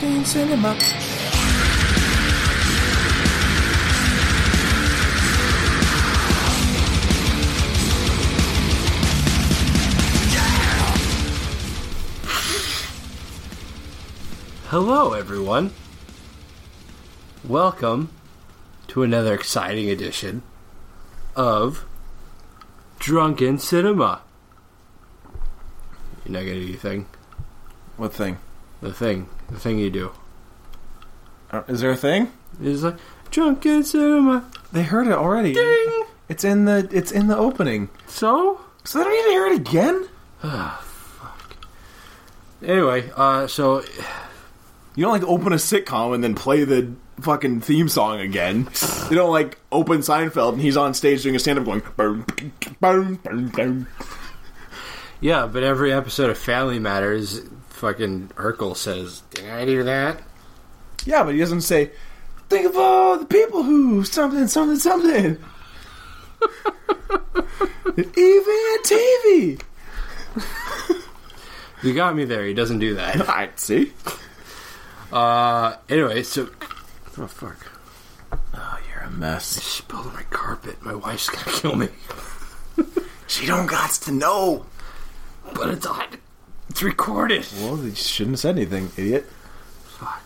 Drunken Cinema. Hello, everyone. Welcome to another exciting edition of Drunken Cinema. You're not gonna do your thing. What thing? The thing. The thing you do. Uh, Is there a thing? Is like Drunken Cinema. They heard it already. Ding! It's in the it's in the opening. So? So they don't need to hear it again. Fuck. Anyway, uh, so You don't like open a sitcom and then play the fucking theme song again. You don't like open Seinfeld and he's on stage doing a stand up going boom, boom, boom, boom. yeah, but every episode of Family Matters, fucking Urkel says, "Did I do that?" Yeah, but he doesn't say think of all the people who something something something. Even a TV. You got me there. He doesn't do that. I see. Uh, anyway, so oh fuck. Oh, you're a mess. spilled on my carpet. My wife's gonna kill me. She don't got to know. But it's on. It's recorded. Well, they shouldn't have said anything, idiot. Fuck.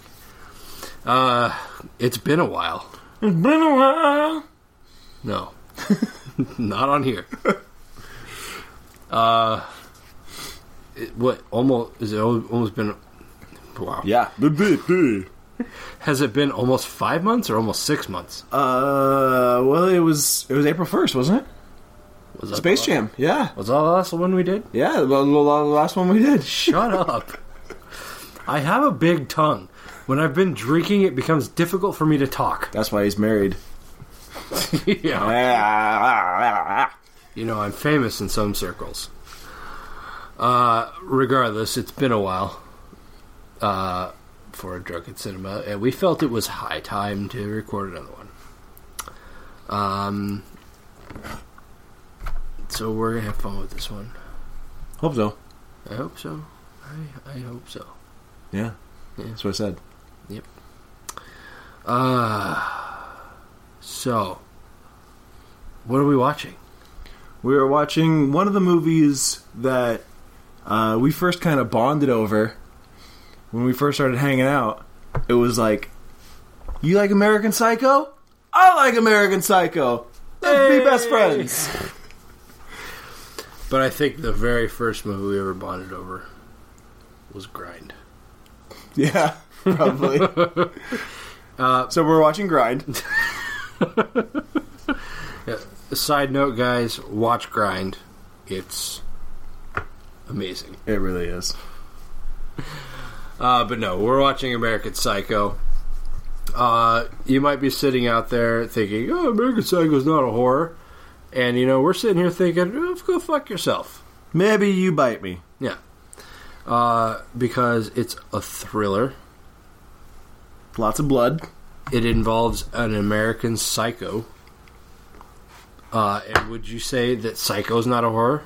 Uh, it's been a while. It's been a while. No, not on here. Uh, it, what? Almost is it almost been? Wow. Yeah. Has it been almost five months or almost six months? Uh, well, it was it was April first, wasn't it? Was Space Jam. Yeah, Was that the last one we did? yeah. The, last one we did. Shut up. I have a big tongue. When I've been drinking, it becomes difficult for me to talk. That's why he's married. yeah. You know, I'm famous in some circles. Uh, regardless, it's been a while uh, for a drunken cinema, and we felt it was high time to record another one. Um, so we're gonna have fun with this one. Hope so. I hope so. I I hope so. Yeah, Yeah. that's what I said. Yep. Uh, so what are we watching? We were watching one of the movies that uh, we first kind of bonded over when we first started hanging out. It was like, you like American Psycho? I like American Psycho. Let's be best friends. But I think the very first movie we ever bonded over was Grind. Yeah, probably. Uh, so we're watching Grind. yeah, side note, guys, watch Grind. It's amazing. It really is. Uh, but no, we're watching American Psycho. Uh, you might be sitting out there thinking, "Oh, American Psycho is not a horror," and you know we're sitting here thinking, oh, "Go fuck yourself." Maybe you bite me. Yeah, uh, because it's a thriller. Lots of blood. It involves an American Psycho. Uh, and would you say that Psycho is not a horror?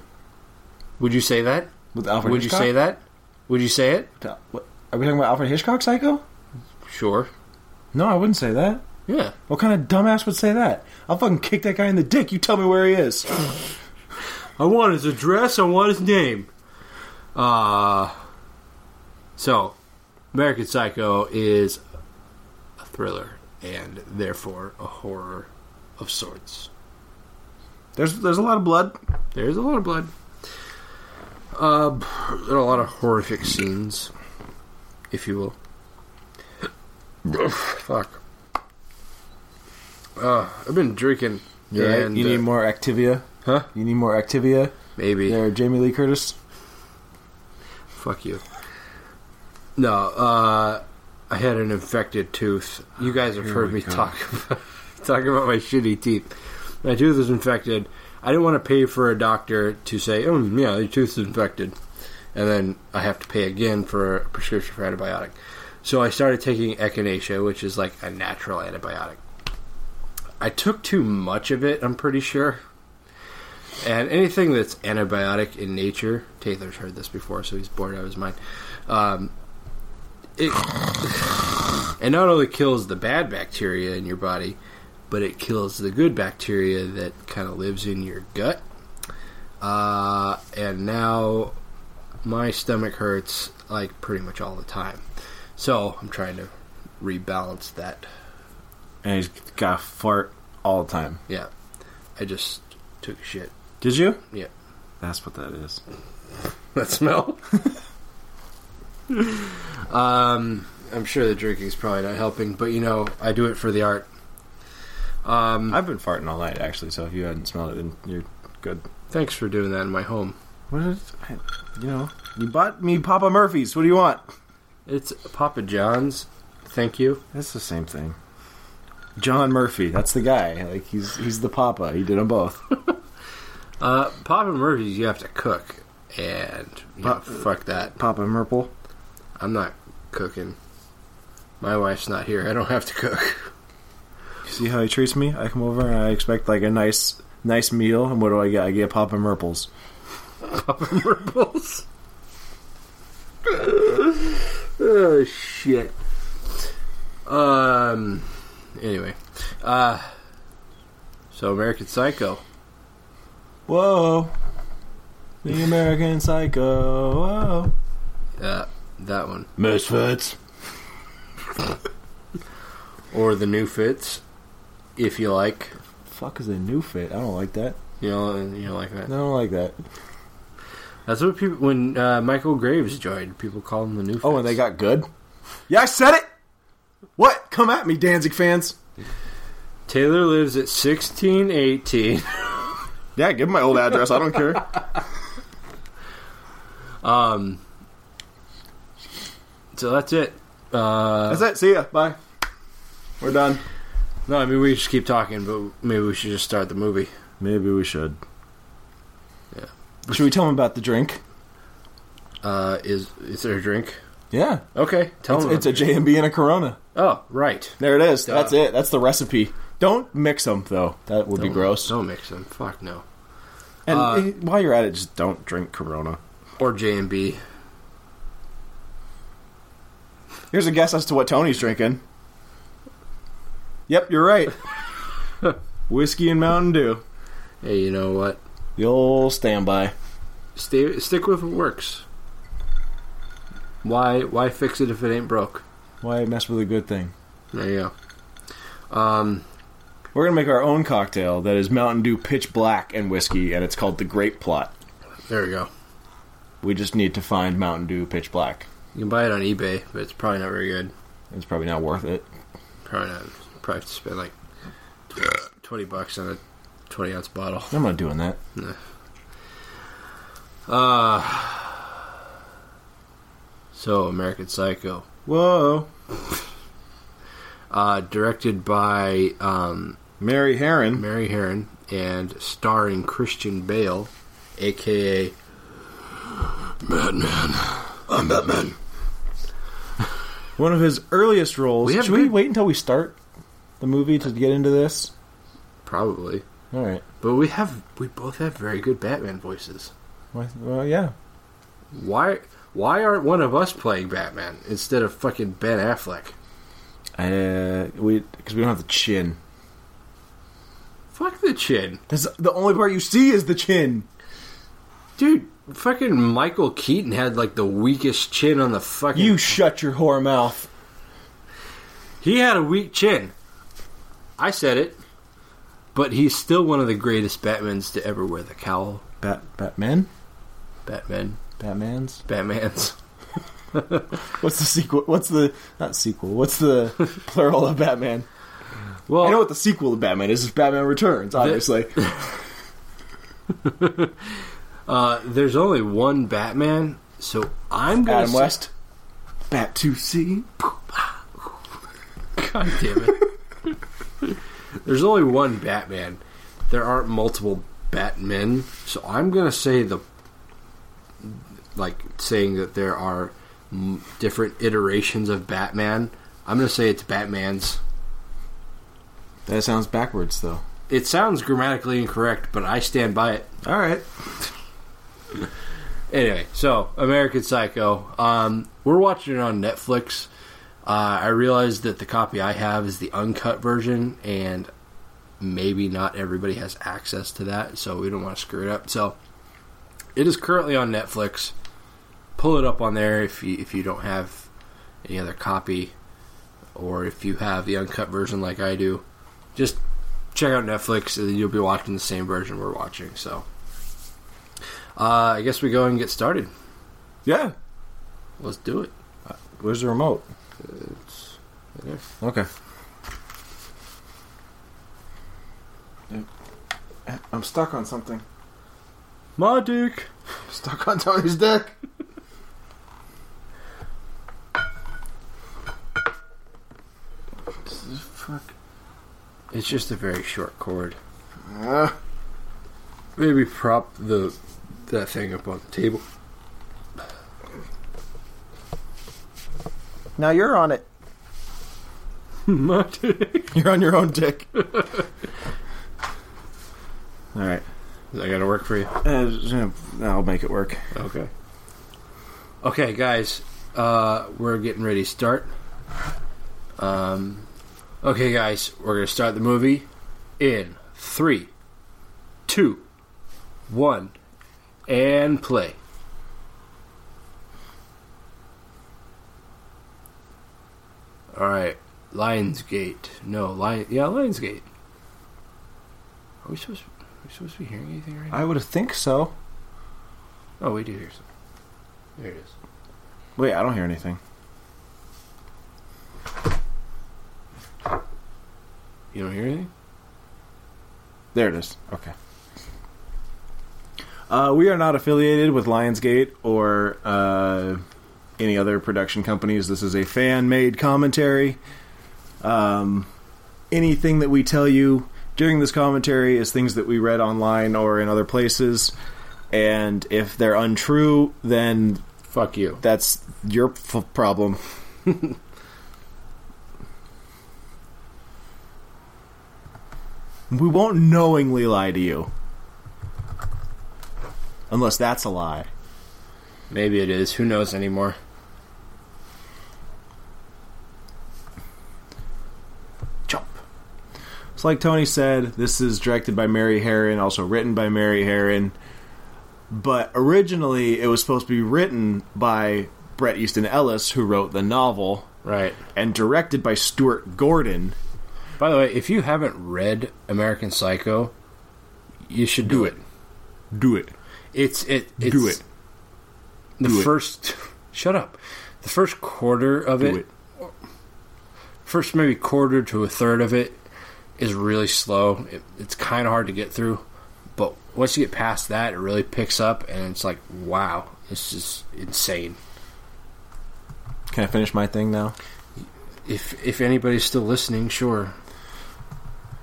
Would you say that? With Alfred would Hitchcock? you say that? Would you say it? What? Are we talking about Alfred Hitchcock Psycho? Sure. No, I wouldn't say that. Yeah. What kind of dumbass would say that? I'll fucking kick that guy in the dick. You tell me where he is. I want his address. I want his name. Uh, so, American Psycho is a thriller and therefore a horror of sorts. There's there's a lot of blood. There's a lot of blood. Uh, there are a lot of horrific scenes, if you will. Fuck. Uh, I've been drinking. You right? and, You need uh, more Activia. Huh? You need more Activia. Maybe. There, Jamie Lee Curtis. Fuck you. No, uh, I had an infected tooth. You guys have heard me talk about, talk about my shitty teeth. My tooth is infected. I didn't want to pay for a doctor to say, "Oh, yeah, your tooth is infected," and then I have to pay again for a prescription for antibiotic. So I started taking echinacea, which is like a natural antibiotic. I took too much of it. I'm pretty sure. And anything that's antibiotic in nature, Taylor's heard this before, so he's bored out of his mind. Um, it it not only kills the bad bacteria in your body, but it kills the good bacteria that kind of lives in your gut. Uh, and now my stomach hurts like pretty much all the time. So I'm trying to rebalance that. And he's got to fart all the time. Yeah, I just took a shit. Did you? Yeah. That's what that is. That smell. um, I'm sure the drinking's probably not helping, but you know, I do it for the art. Um, I've been farting all night, actually, so if you hadn't smelled it, then you're good. thanks for doing that in my home. What is I, You know, you bought me Papa Murphy's. What do you want? It's Papa John's. Thank you. That's the same thing. John Murphy, that's the guy. Like he's he's the Papa. He did them both. Uh, Papa Murphy's, you have to cook, and know, fuck that. Papa Murple. I'm not cooking. My wife's not here. I don't have to cook. See how he treats me? I come over and I expect like a nice nice meal, and what do I get? I get Papa Murples. Papa Murples. oh shit. Um. Anyway, uh. So American Psycho. Whoa, the American Psycho. Whoa, Yeah, that one. Misfits. Or the New Fits, if you like. Fuck is a new fit? I don't like that. You know, you know, like that. I don't like that. That's what people. When uh, Michael Graves joined, people call him the New. Fits. Oh, and they got good. Yeah, I said it. What? Come at me, Danzig fans. Taylor lives at sixteen eighteen. Yeah, give him my old address. I don't care. Um. So that's it. Uh, That's it. See ya. Bye. We're done. no, I mean we just keep talking, but maybe we should just start the movie. Maybe we should. Yeah. Should we tell him about the drink? Uh, is is there a drink? Yeah. Okay, tell It's, them. it's a J&B and a Corona. oh, right. There it is. Duh. That's it. That's the recipe. Don't mix them though. That would be Don't- gross. Don't mix them. Fuck no. And Uh, while you're at it, just don't drink Corona. Or J and B. Here's a guess as to what Tony's drinking. Yep, you're right. Whiskey and Mountain Dew. Hey, you know what? The old standby. Stay stick with what works. Why why fix it if it ain't broke? Why mess with a good thing? There you go. Um, We're gonna make our own cocktail that is Mountain Dew Pitch Black and whiskey, and it's called the Grape Plot. there we go. We just need to find Mountain Dew Pitch Black. You can buy it on eBay, but it's probably not very good. It's probably not worth it. Probably not. Probably have to spend like tw- twenty bucks on a twenty ounce bottle. I'm not doing that. No. Uh so American Psycho, Whoa, uh, directed by um, Mary Harron. Mary Harron and starring Christian Bale, aka Batman. I'm Batman. One of his earliest roles. We Should we good- wait until we start the movie to get into this? Probably, All right. but we have we both have very good Batman voices. Well, yeah. Why why aren't one of us playing Batman instead of fucking Ben Affleck? Uh, we because we don't have the chin. Fuck the chin. That's the only part you see is the chin. Dude, fucking Michael Keaton had like the weakest chin on the fucking. You shut your whore mouth. he had a weak chin. I said it. But he's still one of the greatest Batmans to ever wear the cowl. Bat Batman. Batman. Batman's. Batmans. What's the sequel? What's the not sequel? What's the plural of Batman? Well, I know what the sequel to Batman is. It's Batman Returns, obviously. uh, there's only one Batman, so I'm gonna. Adam say- West. Bat two C. God damn it. There's only one Batman. There aren't multiple Batmen, so I'm gonna say the like saying that there are m- different iterations of Batman. I'm gonna say it's Batman's. That sounds backwards, though. It sounds grammatically incorrect, but I stand by it. All right. Anyway, so American Psycho. Um, we're watching it on Netflix. Uh, I realized that the copy I have is the uncut version, and maybe not everybody has access to that, so we don't want to screw it up. So it is currently on Netflix. Pull it up on there if you if you don't have any other copy, or if you have the uncut version like I do. Just check out Netflix, and you'll be watching the same version we're watching. So uh, I guess we go and get started. Yeah. Let's do it. Where's the remote? It's, yeah. Okay. I'm stuck on something. My dick. Stuck on Tony's dick. Fuck. It's just a very short cord. Uh, Maybe prop the that thing up on the table. now you're on it. My dick. You're on your own dick. All right. I that gonna work for you? Uh, I'll make it work. Okay. Okay, guys, uh, we're getting ready to start. Um, okay, guys, we're gonna start the movie in three, two, one, and play. All right, Lionsgate. No, Lion. Yeah, Lionsgate. Are we supposed? Are we supposed to be hearing anything right now? I would think so. Oh, we do hear something. There it is. Wait, I don't hear anything. You don't hear anything? There it is. Okay. Uh, we are not affiliated with Lionsgate or uh, any other production companies. This is a fan made commentary. Um, anything that we tell you during this commentary is things that we read online or in other places. And if they're untrue, then Fuck you. that's your f- problem. we won't knowingly lie to you. Unless that's a lie. Maybe it is. Who knows anymore? Chomp. So, like Tony said, this is directed by Mary Harron, also written by Mary Harron. But originally, it was supposed to be written by Bret Easton Ellis, who wrote the novel, Right. and directed by Stuart Gordon. By the way, if you haven't read American Psycho, you should do, Do it. Do it. It's it. It's, Do it. The Do it. first. Shut up. The first quarter of Do it, it. first maybe quarter to a third of it, is really slow. It, it's kind of hard to get through, but once you get past that, it really picks up, and it's like, wow, this is insane. Can I finish my thing now? If if anybody's still listening, sure.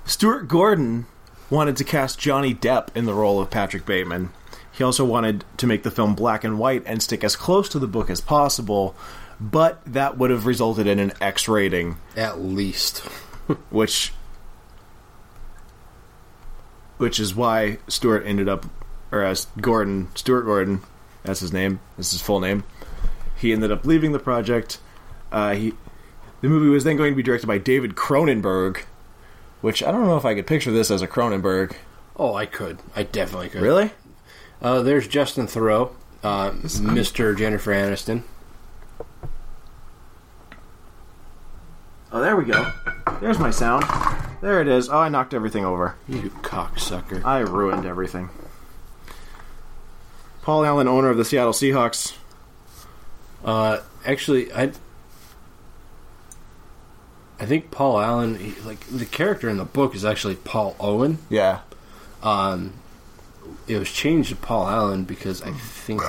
Stuart Gordon wanted to cast Johnny Depp in the role of Patrick Bateman. He also wanted to make the film black and white and stick as close to the book as possible, but that would have resulted in an X rating, At least. which which is why Stuart ended up or as Gordon, Stuart Gordon, that's his name, that's his full name. He ended up leaving the project. Uh, he the movie was then going to be directed by David Cronenberg, which I don't know if I could picture this as a Cronenberg. Oh, I could. I definitely could. Really? Uh, there's Justin Theroux, uh, Mr. Jennifer Aniston. Oh, there we go. There's my sound. There it is. Oh, I knocked everything over. You cocksucker. I ruined everything. Paul Allen, owner of the Seattle Seahawks. Uh, actually, I. I think Paul Allen, he, like the character in the book, is actually Paul Owen. Yeah. Um, it was changed to Paul Allen because I think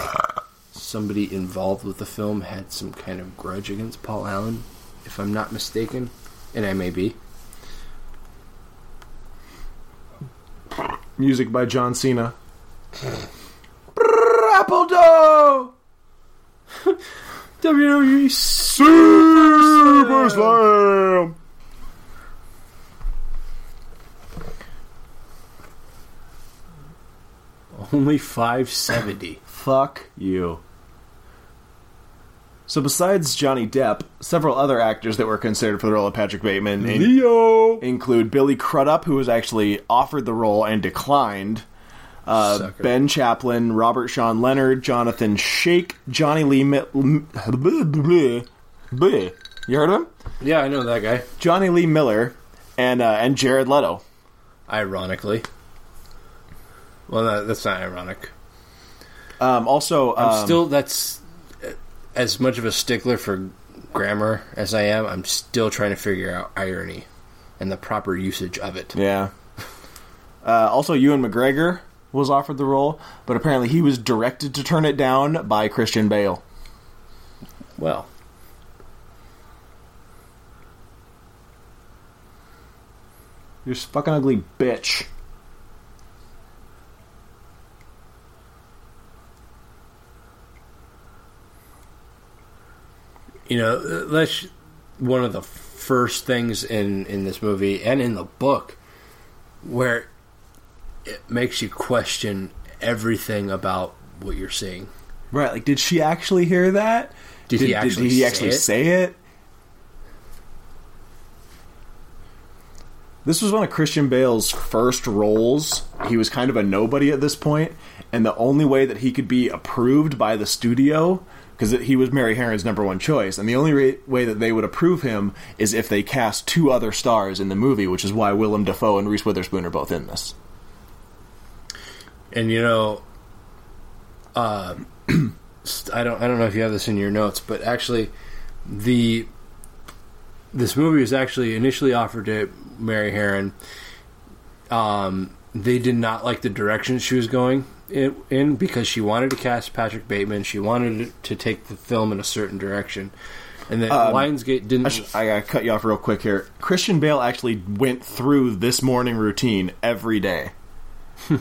somebody involved with the film had some kind of grudge against Paul Allen, if I'm not mistaken, and I may be. Music by John Cena. Apple dough! WWE Super Slam! only five seventy. Fuck you. So besides Johnny Depp, several other actors that were considered for the role of Patrick Bateman in- Leo. include Billy Crudup, who was actually offered the role and declined. Uh, Sucker. ben Chaplin, Robert Sean Leonard, Jonathan Schaech, Jonny Lee. Mi- you heard of him? Yeah, I know that guy. Jonny Lee Miller, and uh, and Jared Leto. Ironically. Well, that, that's not ironic. Um, also, I'm um, still that's as much of a stickler for grammar as I am. I'm still trying to figure out irony and the proper usage of it. yeah. Uh, also, Ewan McGregor was offered the role, but apparently he was directed to turn it down by Christian Bale. Well, You're a fucking ugly bitch. you know that's one of the first things in in this movie and in the book where it makes you question everything about what you're seeing. Right? Like, did she actually hear that? Did he actually Did he say actually it? say it? This was one of Christian Bale's first roles. He was kind of a nobody at this point, and the only way that he could be approved by the studio, because he was Mary Harron's number one choice, and the only ra- way that they would approve him is if they cast two other stars in the movie, which is why Willem Dafoe and Reese Witherspoon are both in this. And you know, uh, I don't I don't know if you have this in your notes, but actually, the this movie was actually initially offered to Mary Harron. Um, they did not like the direction she was going in, in because she wanted to cast Patrick Bateman. She wanted to take the film in a certain direction, and then Um, Lionsgate didn't. I, I gotta cut you off real quick here. Christian Bale actually went through this morning routine every day.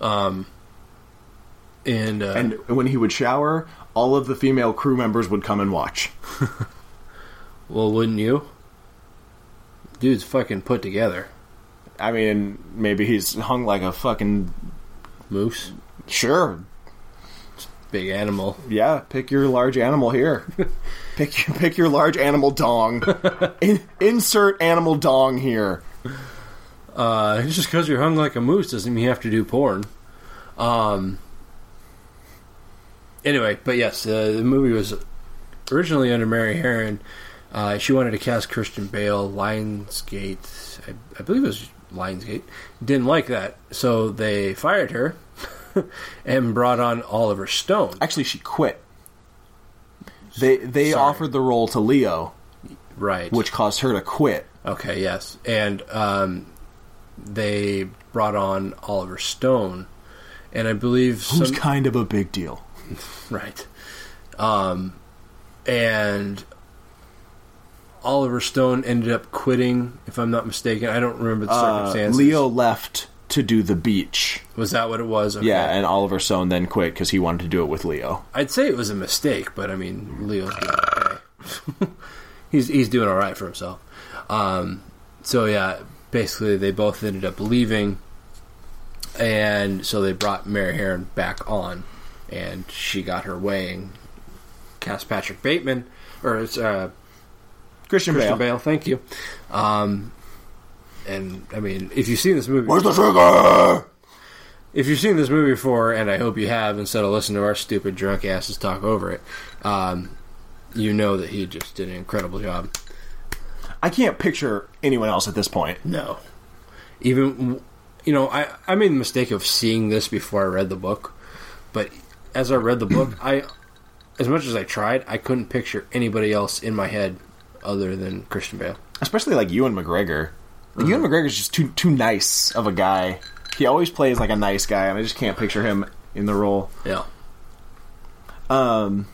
um, and uh, And when he would shower, all of the female crew members would come and watch. well, wouldn't you? Dude's fucking put together. I mean, maybe he's hung like a fucking. Moose, Sure. big animal. Yeah, pick your large animal here. pick, pick your large animal dong. In, insert animal dong here. Uh, just because you're hung like a moose doesn't mean you have to do porn. Um. Anyway, but yes, uh, the movie was originally under Mary Harron. Uh, she wanted to cast Christian Bale. Lionsgate, I, I believe it was Lionsgate, didn't like that, so they fired her and brought on Oliver Stone. Actually, she quit. They they Sorry. offered the role to Leo, Right. which caused her to quit. Okay, yes. And um, they brought on Oliver Stone. And I believe Who's some, kind of a big deal. Right. Um, and Oliver Stone ended up quitting, if I'm not mistaken. I don't remember the Uh, circumstances. Leo left to do the beach. Was that what it was? Okay. Yeah, and Oliver Stone then quit because he wanted to do it with Leo. I'd say it was a mistake, but I mean, Leo's doing okay. he's he's doing all right for himself. Um, so yeah, basically they both ended up leaving, and so they brought Mary Harron back on, and she got her way and cast Patrick Bateman or it's uh, Christian, Christian Bale. Bale. Thank you. Um, and I mean, if you've seen this movie, Where's the sugar? if you've seen this movie before, and I hope you have, instead of listening to our stupid drunk asses talk over it, um, you know that he just did an incredible job. I can't picture anyone else at this point. No, even you know, I I made the mistake of seeing this before I read the book, but as I read the book, I as much as I tried, I couldn't picture anybody else in my head other than Christian Bale. Especially like Ewan McGregor. Like, Ewan McGregor's just too too nice of a guy. He always plays like a nice guy, and I just can't picture him in the role. Yeah. Um,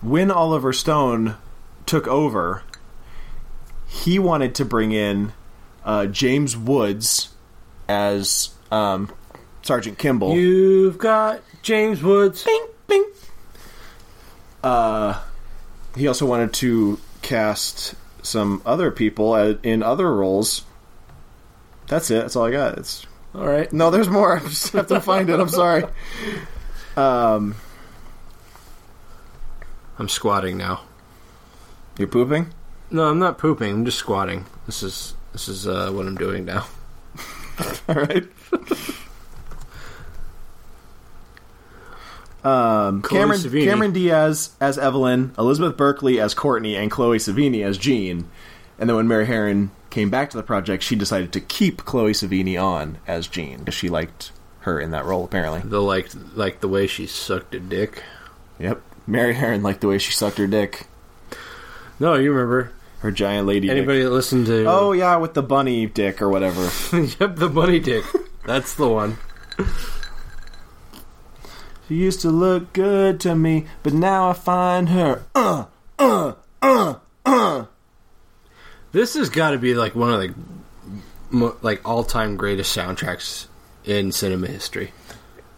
when Oliver Stone took over, he wanted to bring in uh, James Woods as um, Sergeant Kimball. You've got James Woods. Bing, bing. Uh, he also wanted to cast some other people uh, in other roles. That's it. That's all I got. It's All right. No, there's more. I just have to find it. I'm sorry. Um, I'm squatting now. you're pooping. No, I'm not pooping. I'm just squatting. This is this is uh, what I'm doing now. All right. Um, Cameron Sevigny. Cameron Diaz as Evelyn, Elizabeth Berkley as Courtney, and Chloe Sevigny as Jean. And then when Mary Harron came back to the project, she decided to keep Chloe Sevigny on as Jean because she liked her in that role. Apparently, The like like the way she sucked a dick. yep. Mary Harron liked the way she sucked her dick, No, you remember her giant lady. dick. anybody that listened to? Oh yeah, with the bunny dick or whatever. yep, the bunny dick. That's the one. She used to look good to me, but now I find her. Uh, uh, uh, uh. This has got to be like one of the mo- like all time greatest soundtracks in cinema history.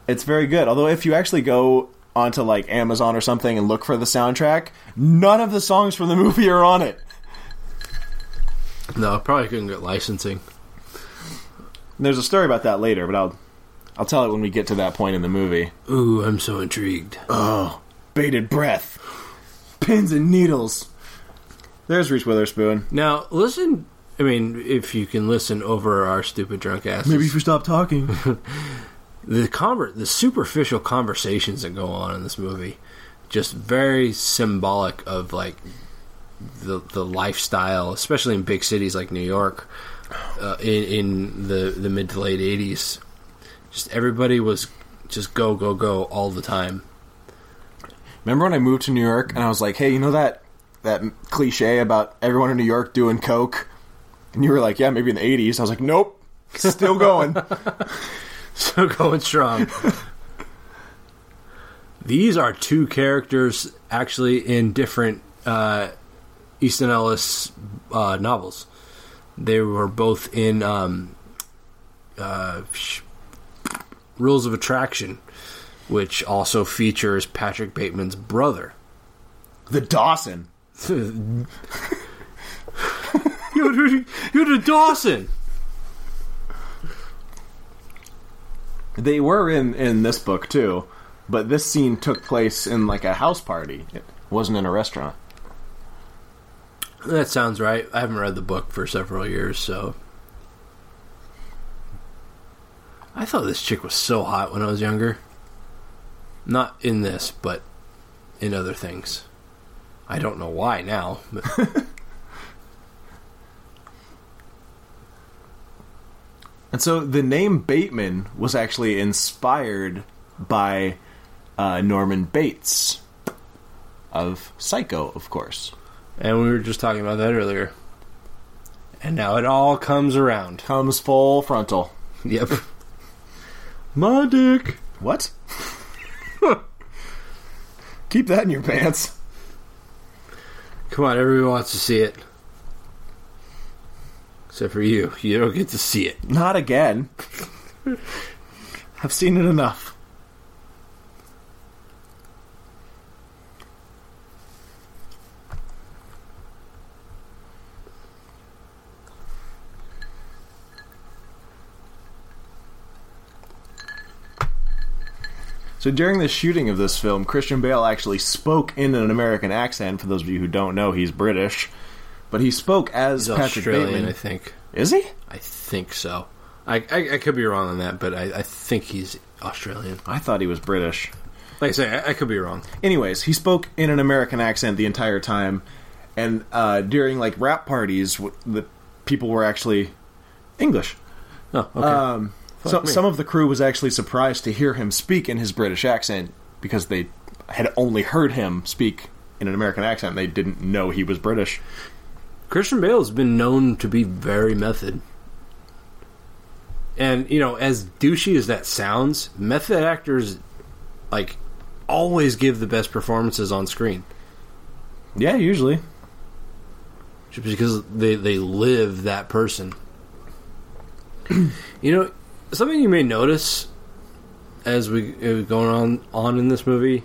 It's very good. Although if you actually go onto like Amazon or something and look for the soundtrack, none of the songs from the movie are on it. No, I probably couldn't get licensing. There's a story about that later, but I'll I'll tell it when we get to that point in the movie. Ooh, I'm so intrigued. Oh, bated breath, pins and needles. There's Reese Witherspoon. Now listen. I mean, if you can listen over our stupid drunk asses, Maybe if we stop talking. the conver- the superficial conversations that go on in this movie, just very symbolic of like the the lifestyle, especially in big cities like New York, uh, in in the the mid to late eighties. Just everybody was just go go go all the time. Remember when I moved to New York and I was like, "Hey, you know that that cliche about everyone in New York doing coke?" And you were like, "Yeah, maybe in the '80s." I was like, "Nope, still going." still going strong. These are two characters actually in different uh, Easton Ellis uh, novels. They were both in um, uh, sh- Rules of Attraction, which also features Patrick Bateman's brother. the Dawson. you're, the- you're the Dawson. They were in in this book too, but this scene took place in like a house party. It wasn't in a restaurant. That sounds right. I haven't read the book for several years, so. I thought this chick was so hot when I was younger. Not in this, but in other things. I don't know why now. But And so the name Bateman was actually inspired by uh, Norman Bates of Psycho, of course. and we were just talking about that earlier. And now it all comes around. Comes full frontal. Yep. My dick. What? Keep that in your pants. Come on, everyone wants to see it. Except for you. You don't get to see it. Not again. I've seen it enough. So during the shooting of this film, Christian Bale actually spoke in an American accent. For those of you who don't know, he's British, but he spoke as He's Patrick Australian, Bateman. I think. Is he? I think so. I, I, I could be wrong on that, but I, I think he's Australian. I thought he was British. Like I say, I, I could be wrong. Anyways, he spoke in an American accent the entire time, and uh, during like wrap parties, the people were actually English. Oh, okay. Um, so, some of the crew was actually surprised to hear him speak in his British accent because they had only heard him speak in an American accent. They didn't know he was British. Christian Bale has been known to be very method. And, you know, as douchey as that sounds, method actors, like, always give the best performances on screen. Yeah, usually. Just because they, they live that person. you know, something you may notice as we going on on in this movie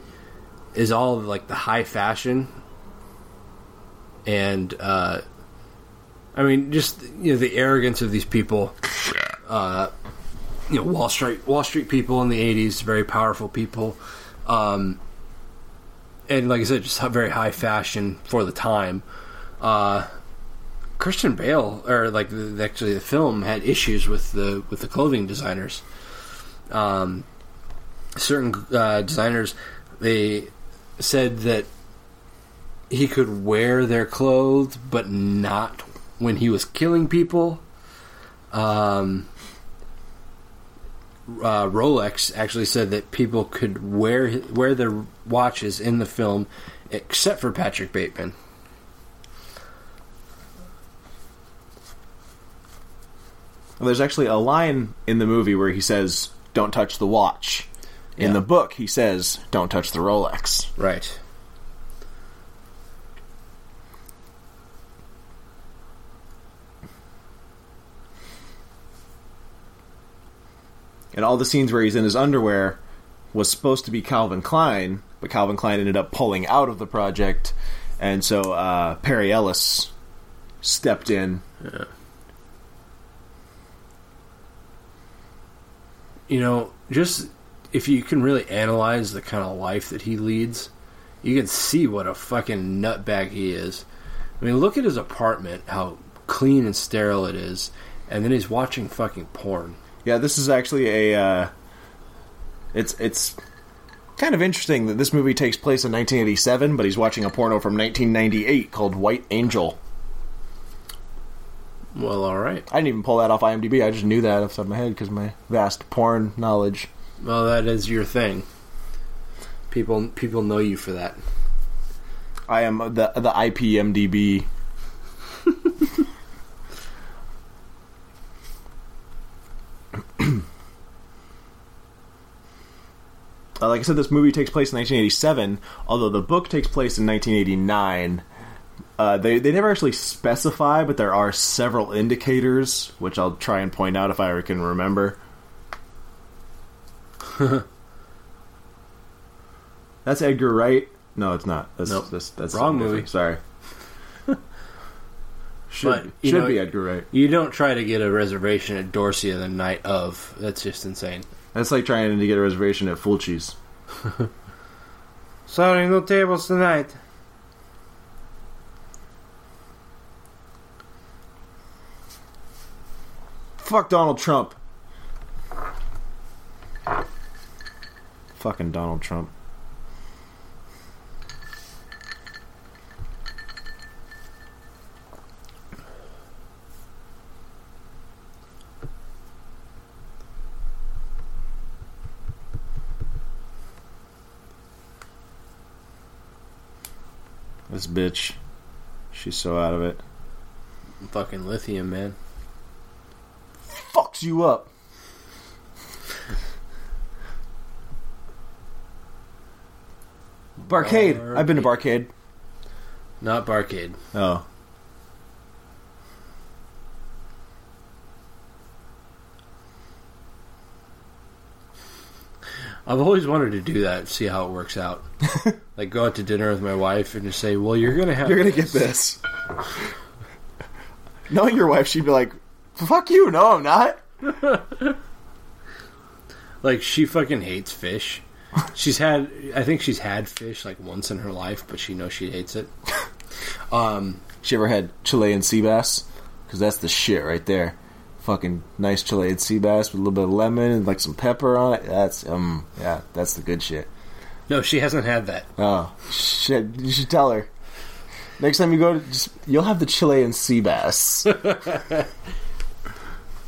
is all of like the high fashion. And uh I mean just you know the arrogance of these people. Uh you know Wall Street Wall Street people in the '80s, very powerful people, um, and like I said, just very high fashion for the time. Uh, Christian Bale, or like the, actually the film had issues with the with the clothing designers. Um, certain uh, designers they said that he could wear their clothes, but not when he was killing people. Um, uh, Rolex actually said that people could wear wear their watches in the film, except for Patrick Bateman. There's actually a line in the movie where he says, "Don't touch the watch." In Yeah. the book, he says, "Don't touch the Rolex." Right. And all the scenes where he's in his underwear was supposed to be Calvin Klein, but Calvin Klein ended up pulling out of the project, and so uh, Perry Ellis stepped in. You know, just if you can really analyze the kind of life that he leads, you can see what a fucking nutbag he is. I mean, look at his apartment, how clean and sterile it is, and then he's watching fucking porn. Yeah, this is actually a. Uh, it's it's kind of interesting that this movie takes place in 1987, but he's watching a porno from 1998 called White Angel. Well, all right. I didn't even pull that off IMDb. I just knew that off the top of my head because my vast porn knowledge. Well, that is your thing. People people know you for that. I am the the IPMDB. Uh, like I said, this movie takes place in 1987, although the book takes place in 1989. Uh, they they never actually specify, but there are several indicators, which I'll try and point out if I can remember. That's Edgar Wright. No, it's not. That's Nope. that's, that's Wrong movie. different. Sorry. should But, should know- be Edgar Wright. You don't try to get a reservation at Dorsia the night of. That's just insane. That's like trying to get a reservation at Fulci's. Sorry, no tables tonight. Fuck Donald Trump. Fucking Donald Trump. This bitch. She's so out of it. Fucking lithium, man. Fucks you up. Barcade. I've been to Barcade. Not Barcade. Oh. I've always wanted to do that, see how it works out. like go out to dinner with my wife and just say, "Well, you're gonna have You're gonna get this. Knowing your wife, she'd be like, "Fuck you, no, I'm not." like she fucking hates fish. She's had, I think she's had fish like once in her life, but she knows she hates it. Um, She ever had Chilean sea bass? Because that's the shit right there. Fucking nice Chilean sea bass with a little bit of lemon and like some pepper on it. That's um, yeah, that's the good shit. no, she hasn't had that. Oh shit! You should tell her. Next time you go, to just you'll have the Chilean sea bass.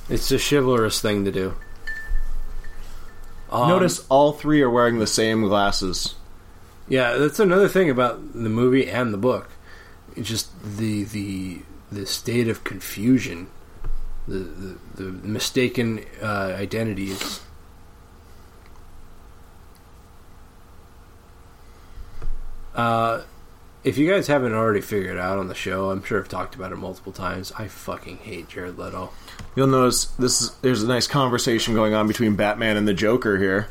It's a chivalrous thing to do. Um, Notice all three are wearing the same glasses. Yeah, that's another thing about the movie and the book. It's just the the the state of confusion, the the, the mistaken uh, identities. Uh, if you guys haven't already figured it out on the show, I'm sure I've talked about it multiple times. I fucking hate Jared Leto. You'll notice this is there's a nice conversation going on between Batman and the Joker here.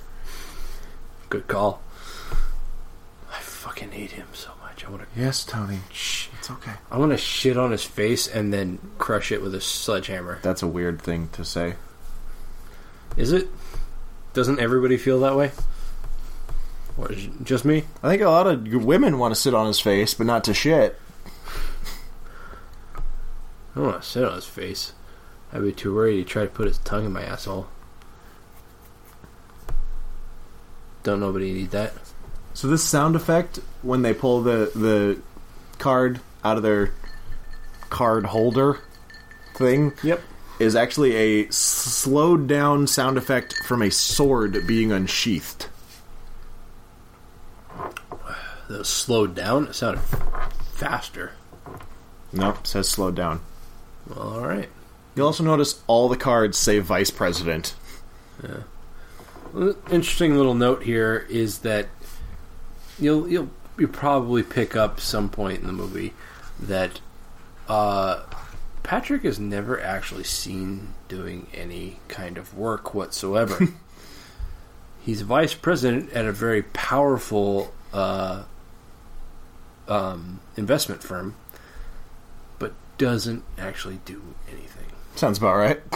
Good call. I fucking hate him so much. I want to Yes, Tony. Shh, it's okay. I want to shit on his face and then crush it with a sledgehammer. That's a weird thing to say. Is it? Doesn't everybody feel that way? Or it just me? I think a lot of women want to sit on his face, but not to shit. I don't want to sit on his face. I'd be too worried he'd try to put his tongue in my asshole. Don't nobody need that. So this sound effect when they pull the the card out of their card holder thing Yep. is actually a slowed down sound effect from a sword being unsheathed. That was slowed down. It sounded faster. Nope, says slowed down. Well, all right. You'll also notice all the cards say vice president. Well, Interesting little note here is that you'll you'll you probably pick up some point in the movie that uh, Patrick is never actually seen doing any kind of work whatsoever. He's vice president at a very powerful uh, um, investment firm, but doesn't actually do anything. Sounds about right.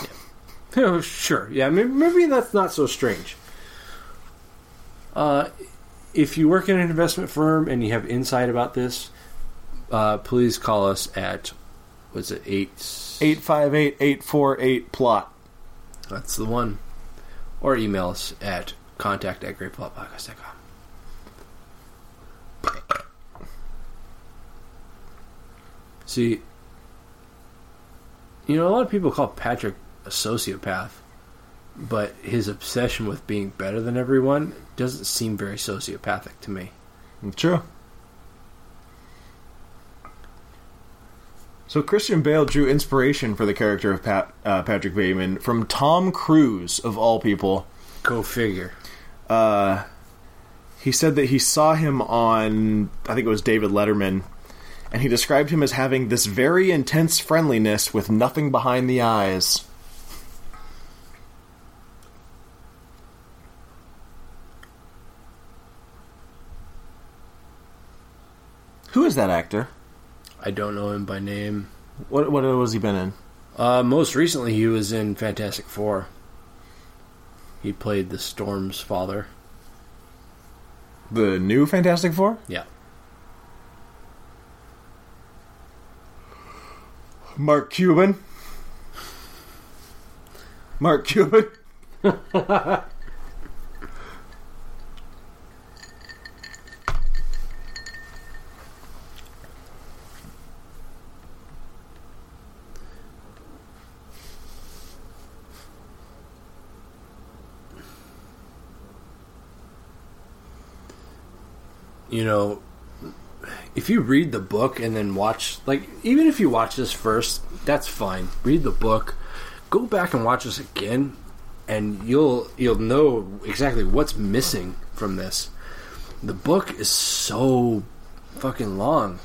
Oh, sure. Yeah, maybe, maybe that's not so strange. Uh, if you work in an investment firm and you have insight about this, uh, please call us at what's it eight? 858 848 plot. That's the one. Or email us at contact at greatplotpodcast.com. See, you know, a lot of people call Patrick a sociopath, but his obsession with being better than everyone doesn't seem very sociopathic to me. True. So Christian Bale drew inspiration for the character of Pat, uh, Patrick Bateman from Tom Cruise, of all people. Go figure. Uh, he said that he saw him on, I think it was David Letterman, and he described him as having this very intense friendliness with nothing behind the eyes. Who is that actor? I don't know him by name. What what has he been in? Uh, most recently, he was in Fantastic Four. He played the Storm's father. The new Fantastic Four? Yeah. Mark Cuban. Mark Cuban. you know, if you read the book and then watch, like, even if you watch this first, that's fine. Read the book, go back and watch this again, and you'll you'll know exactly what's missing from this. The book is so fucking long.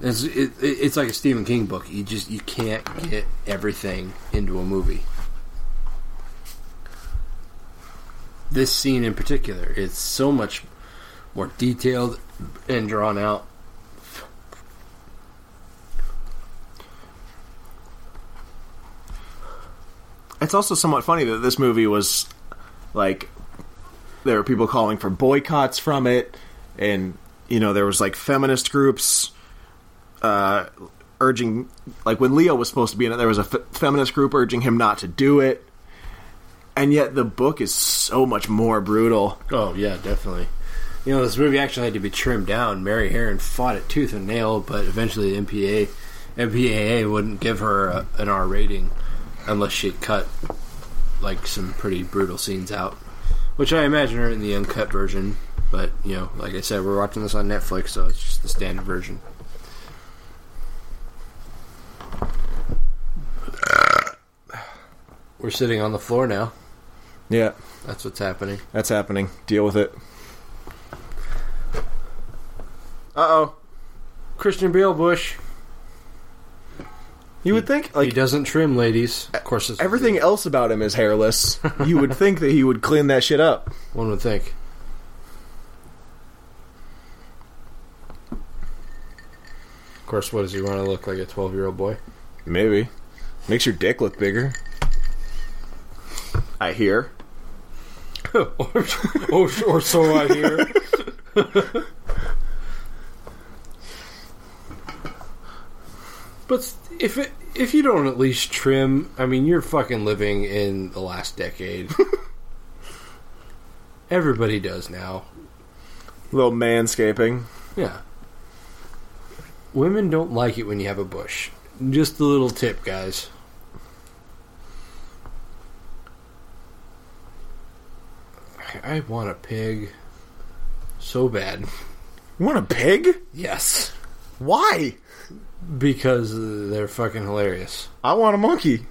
It's it, it's like a Stephen King book. You just you can't get everything into a movie. This scene in particular, it's so much more detailed and drawn out. It's also somewhat funny that this movie was like there were people calling for boycotts from it, and you know there was like feminist groups uh, urging, like when Leo was supposed to be in it, there was a f- feminist group urging him not to do it, and yet the book is so much more brutal. Oh yeah, definitely. You know, this movie actually had to be trimmed down. Mary Harron fought it tooth and nail, but eventually the MPA, MPAA wouldn't give her a, an R rating unless she cut like some pretty brutal scenes out, which I imagine are in the uncut version. But you know, like I said, we're watching this on Netflix, so it's just the standard version. We're sitting on the floor now. Yeah, That's what's happening. that's happening. Deal with it. Uh oh. Christian Bale Bush. You would think he doesn't trim, ladies. Of course, this everything else about him is hairless. you would think that he would clean that shit up. one would think. Of course, what does he want to look like? A twelve-year-old boy? Maybe. Makes your dick look bigger. I hear. or, or, or so I hear. But if it, if you don't at least trim, I mean, you're fucking living in the last decade. Everybody does now. little manscaping. Yeah. Women don't like it when you have a bush. Just a little tip, guys. I- I want a pig so bad. You want a pig? Yes. Why? Because they're fucking hilarious. I want a monkey.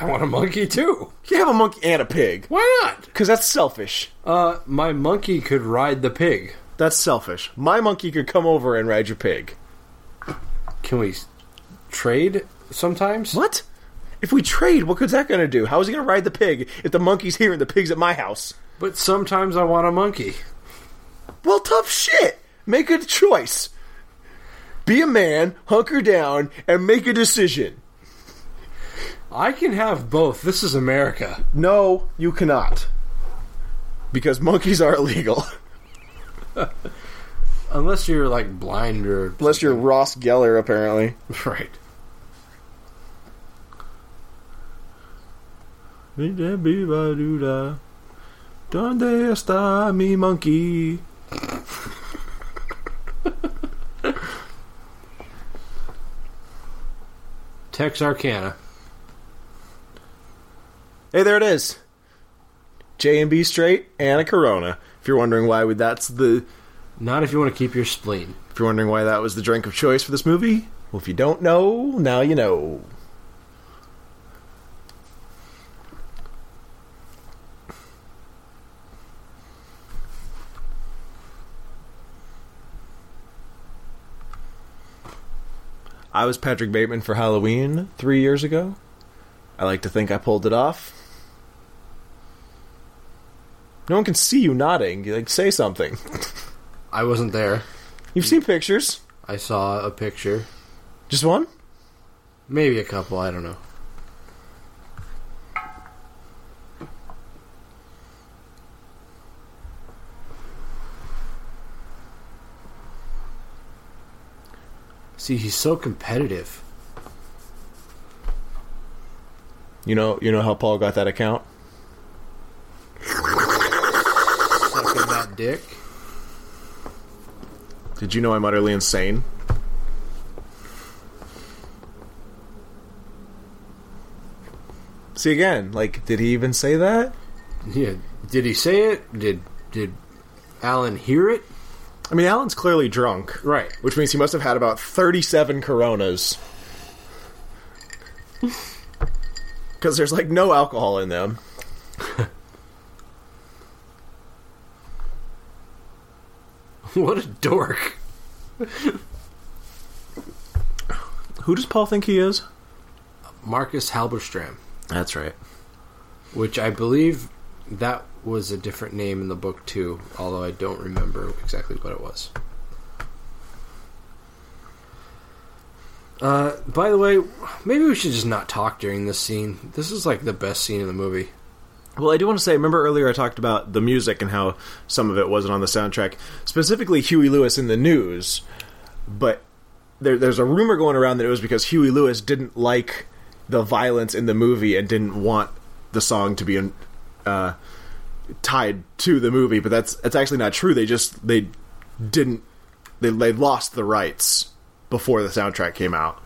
I want a monkey too. You have a monkey and a pig. Why not? Because that's selfish. Uh, my monkey could ride the pig. That's selfish. My monkey could come over and ride your pig. Can we s- trade sometimes? What? If we trade, what good's that going to do? How is he going to ride the pig if the monkey's here and the pig's at my house? But sometimes I want a monkey. Well, tough shit. Make a choice. Be a man, hunker down, and make a decision. I can have both. This is America. No, you cannot. Because monkeys are illegal. Unless you're like blind or Unless you're Ross Geller, apparently. right. Donde está mi monkey? Texarkana. Hey, there it is. J and B straight and a Corona. If you're wondering why we, that's the Not if you want to keep your spleen. if you're wondering why that was the drink of choice for this movie, well, if you don't know, now you know. I was Patrick Bateman for Halloween three years ago. I like to think I pulled it off. No one can see you nodding. You, Like, say something. I wasn't there. You've seen pictures. I saw a picture. Just one? Maybe a couple, I don't know. See, he's so competitive. You know, you know how Paul got that account. Sucking that dick. Did you know I'm utterly insane? See again, like, did he even say that? Yeah. Did he say it? Did did Alan hear it? I mean, Alan's clearly drunk, Right. which means he must have had about 37 Coronas. Because there's like no alcohol in them. what a dork. Who does Paul think he is? Marcus Halberstram, That's right. which I believe that was a different name in the book too, although I don't remember exactly what it was. Uh, by the way, maybe we should just not talk during this scene. This is like the best scene in the movie. Well, I do want to say, remember earlier I talked about the music and how some of it wasn't on the soundtrack, specifically Huey Lewis and the News. But there, there's a rumor going around that it was because Huey Lewis didn't like the violence in the movie and didn't want the song to be uh, tied to the movie. But that's that's actually not true. They just they didn't they they lost the rights before the soundtrack came out.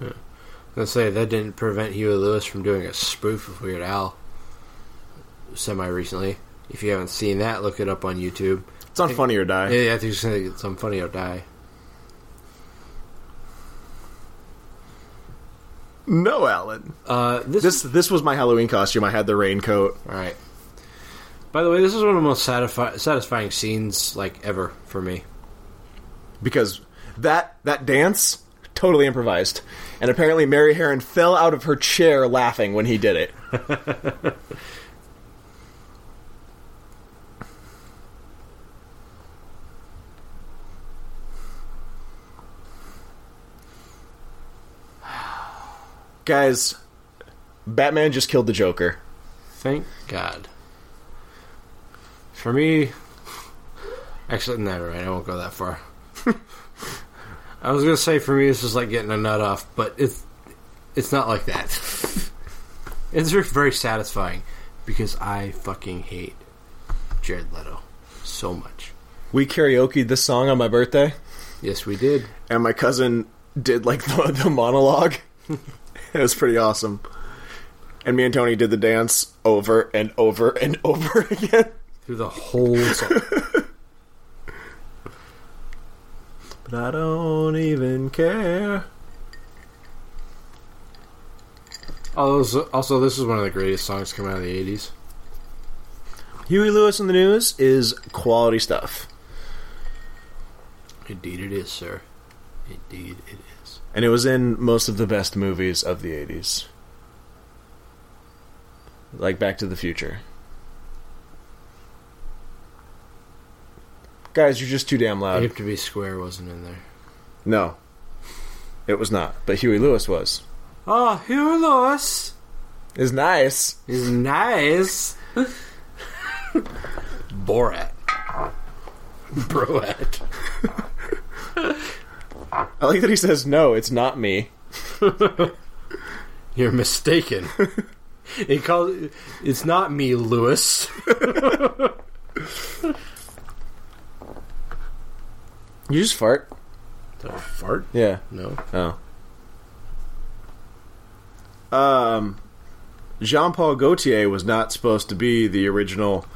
Let's say that didn't prevent Huey Lewis from doing a spoof of Weird Al semi recently. If you haven't seen that, look it up on YouTube. It's on Funny or Die. Yeah, I think it's some funny or die. no, Alan. Uh, this, This this was my Halloween costume. I had the raincoat. all right. By the way, this is one of the most satisfi- satisfying scenes like ever for me. because that that dance totally improvised, and apparently Mary Harron fell out of her chair laughing when he did it. Guys, Batman just killed the Joker. Thank God. For me, actually, never mind. I won't go that far. I was gonna say for me, this is like getting a nut off, but it's it's not like that. it's very satisfying because I fucking hate Jared Leto so much. We karaoke this song on my birthday, Yes, we did. and my cousin did like the, the monologue. it was pretty awesome. And me and Tony did the dance over and over and over again. Through the whole song. But I don't even care. also, also, this is one of the greatest songs come out of the 80s. Huey Lewis and the News is quality stuff. Indeed, it is, sir. Indeed, it is. And it was in most of the best movies of the 80s. Like Back to the Future. Guys, you're just too damn loud. Hip to be Square wasn't in there. No. It was not. But Huey Lewis was. Oh, Huey Lewis Is nice. is nice. Borat. Broat. I like that he says, no, it's not me. You're mistaken. he calls it's not me, Lewis. You just fart? The fart? Yeah. No. Oh. Um, Jean Paul Gaultier was not supposed to be the original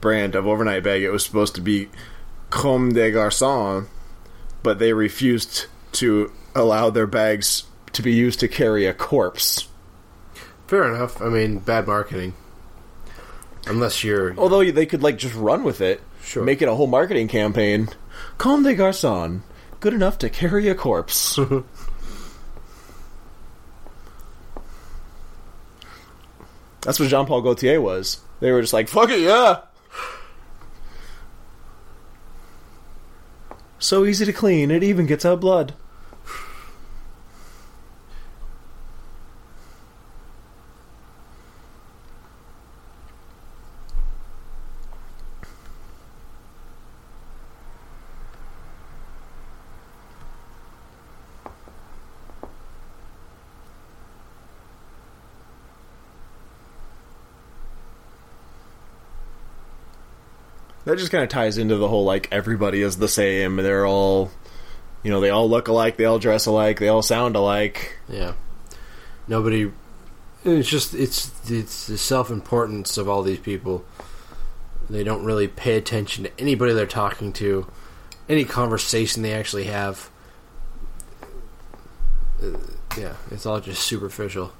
brand of overnight bag. It was supposed to be Comme des Garçons, but they refused to allow their bags to be used to carry a corpse. Fair enough. I mean, bad marketing. Unless you're Although they could like just run with it, Sure. make it a whole marketing campaign. Comme des Garçons, good enough to carry a corpse. That's what Jean Paul Gaultier was. They were just like, fuck it, yeah. So easy to clean, it even gets out blood. That just kind of ties into the whole like everybody is the same. They're all, you know, they all look alike, they all dress alike, they all sound alike. Yeah. Nobody. It's just it's it's the self importance of all these people. They don't really pay attention to anybody they're talking to, any conversation they actually have. Uh, yeah, it's all just superficial.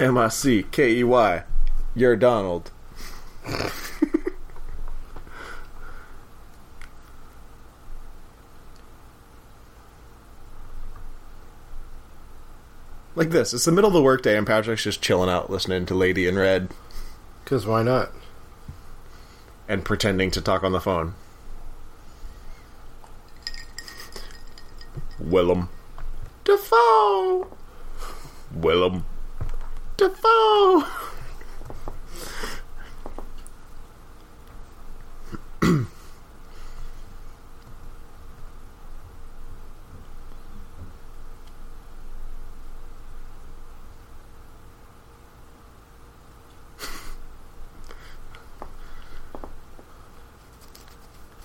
M I C K E Y. You're Donald. like this. It's the middle of the workday and Patrick's just chilling out listening to Lady in Red Because why not? and pretending to talk on the phone. Willem. Dafoe! Willem. Dafoe!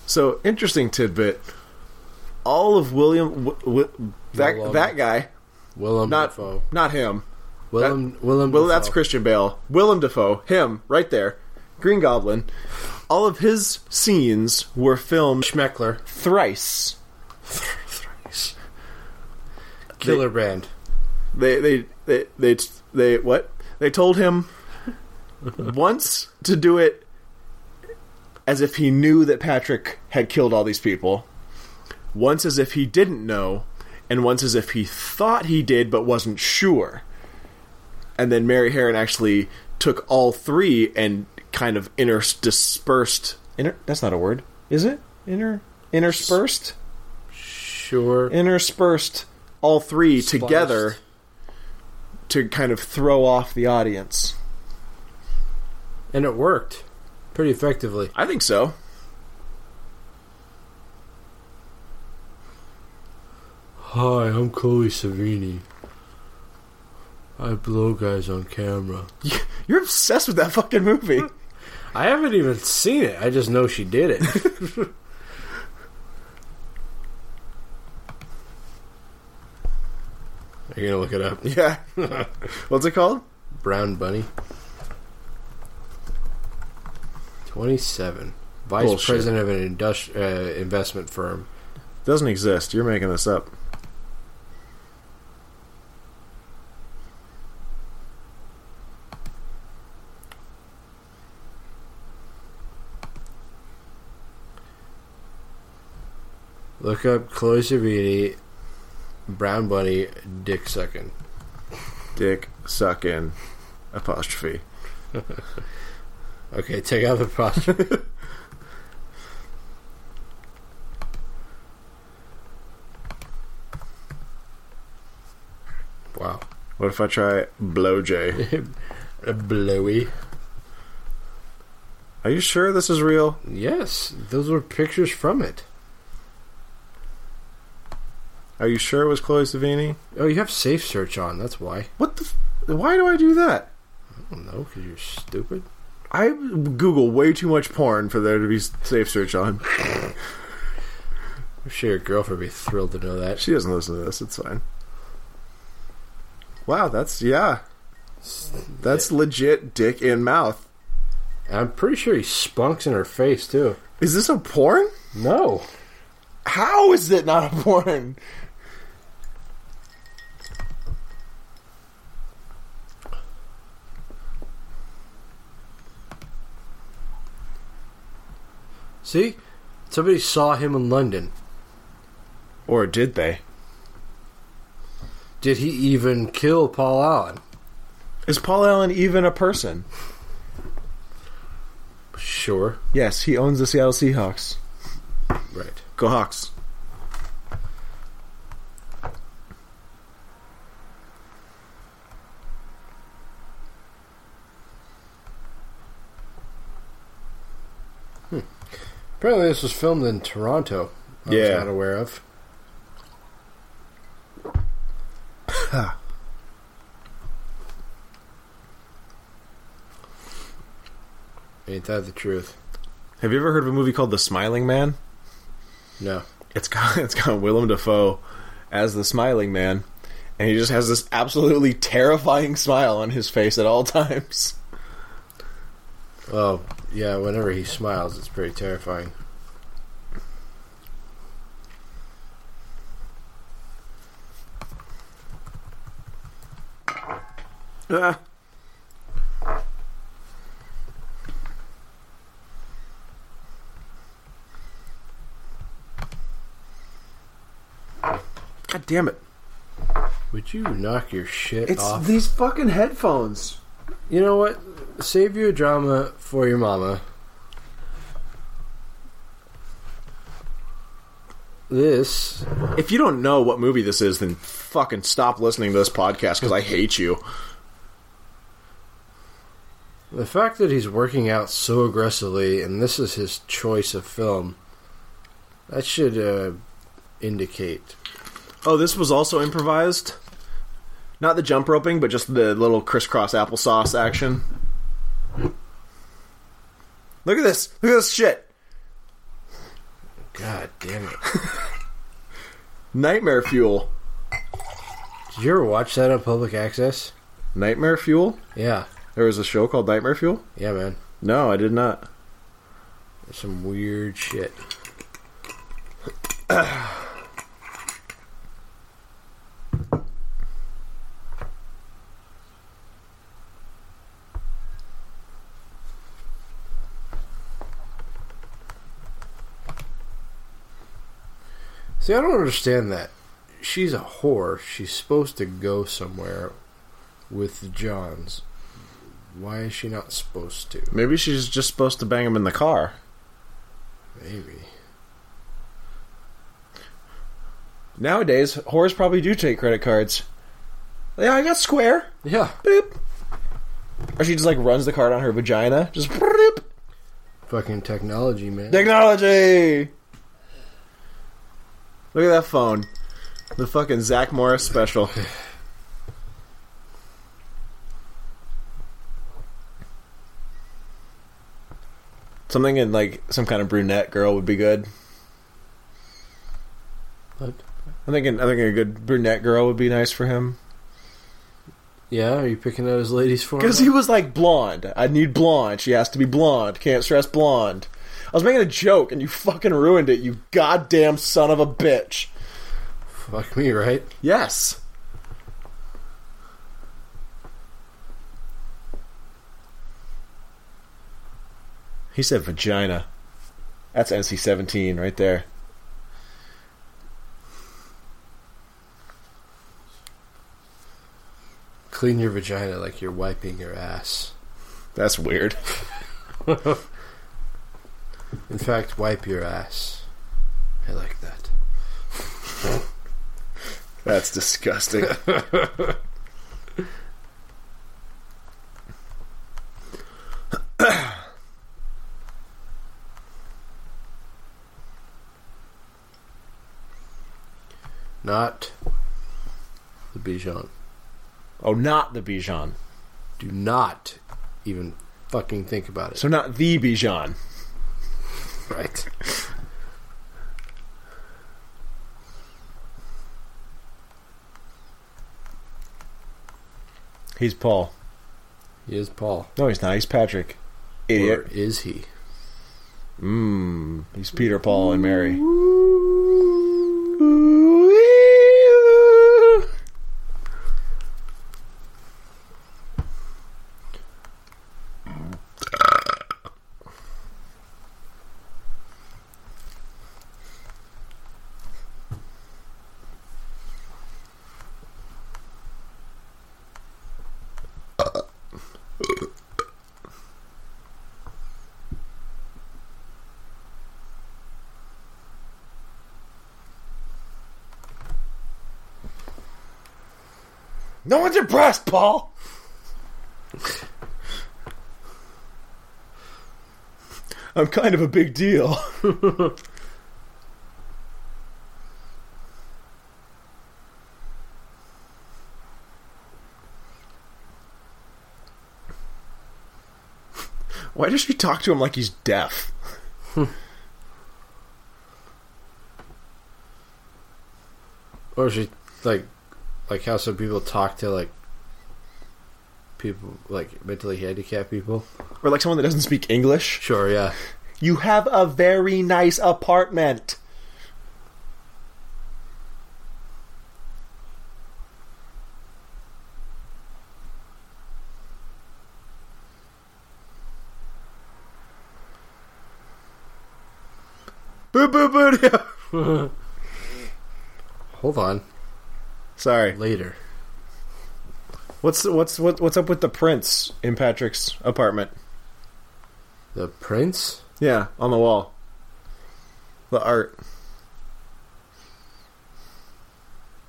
So interesting tidbit. All of William, w- w- that Willem. that guy, Willem not Dafoe. not him. Willem Willem. Well, that's Christian Bale. Willem Dafoe, him right there, Green Goblin. All of his scenes were filmed Schmeckler. thrice. Killer Brand. They they they they they what? They told him once to do it as if he knew that Patrick had killed all these people. Once as if he didn't know, and once as if he thought he did but wasn't sure. And then Mary Harron actually took all three and kind of interdispersed. Inter, that's not a word, is it? Inter interspersed, Sure. interspersed all three Spliced. together to kind of throw off the audience. And it worked pretty effectively. I think so. Hi, I'm Chloe Sevigny. I blow guys on camera. You're obsessed with that fucking movie. I haven't even seen it. I just know she did it. Are you gonna look it up? yeah. What's it called? Brown Bunny. 27. Vice Bullshit. president of an industri- uh, investment firm. Doesn't exist. You're making this up. Look up Chloe Sevigny, Brown Bunny, Dick Sucking. Dick sucking apostrophe. Okay, take out the apostrophe. wow. What if I try blow J? Blowy. Are you sure this is real? Yes, those were pictures from it. Are you sure it was Chloe Sevigny? Oh, you have safe search on. That's why. What the? F- why do I do that? I don't know, because you're stupid. I Google way too much porn for there to be safe search on. I'm sure your girlfriend would be thrilled to know that. She doesn't listen to this. It's fine. Wow, that's yeah. That's legit dick in mouth. I'm pretty sure he spunks in her face, too. Is this a porn? No. How is it not a porn? See? Somebody saw him in London. Or did they? Did he even kill Paul Allen? Is Paul Allen even a person? Sure. Yes, he owns the Seattle Seahawks. Right. Go Hawks. Apparently, this was filmed in Toronto. I was Yeah. not aware of. Ain't that the truth? Have you ever heard of a movie called The Smiling Man? No. It's got it's got Willem Dafoe as the Smiling Man, and he just has this absolutely terrifying smile on his face at all times. Well, yeah, whenever he smiles, it's pretty terrifying. Ah. God damn it! Would you knock your shit It's off? these fucking headphones. you know what? Save your drama for your mama. This If you don't know what movie this is, then fucking stop listening to this podcast because I hate you. The fact that he's working out so aggressively and this is his choice of film, that should uh, indicate. Oh, this was also improvised. Not the jump roping, but just the little crisscross applesauce action. Look at this! Look at this shit! God damn it. Nightmare Fuel. Did you ever watch that on public access? Nightmare Fuel? Yeah. There was a show called Nightmare Fuel? Yeah, man. No, I did not. There's some weird shit. See, I don't understand that. She's a whore. She's supposed to go somewhere with the Johns. Why is she not supposed to? Maybe she's just supposed to bang him in the car. Maybe. Nowadays, whores probably do take credit cards. Yeah, I got Square. Yeah. Boop. Or she just like runs the card on her vagina. Just boop. Fucking technology, man. Technology. Look at that phone. The fucking Zach Morris special. Something in like some kind of brunette girl would be good. What? I'm thinking, I'm thinking a good brunette girl would be nice for him Yeah, are you picking out his ladies for him? because he was like blonde. I need blonde. She has to be blonde. Can't stress blonde. I was making a joke and you fucking ruined it. You goddamn son of a bitch. Fuck me, right? Yes. He said vagina. That's NC 17 right there. Clean your vagina like you're wiping your ass. That's weird. In fact, wipe your ass. I like that. That's disgusting. Not the Bichon. oh, not the Bijan. Do not even fucking think about it. So not the Bijan. Right. He's Paul. He is Paul. No, he's not. He's Patrick. Idiot. Or is he? Mmm. He's Peter, Paul, and Mary. No one's impressed, Paul. I'm kind of a big deal. Why does she talk to him like he's deaf? Or is she like like how some people talk to like people like mentally handicapped people? Or like someone that doesn't speak English? Sure, yeah. You have a very nice apartment. Boo boo boo. Hold on. Sorry. Later. What's what's what, what's up with the prince in Patrick's apartment? The prince? Yeah, on the wall. The art.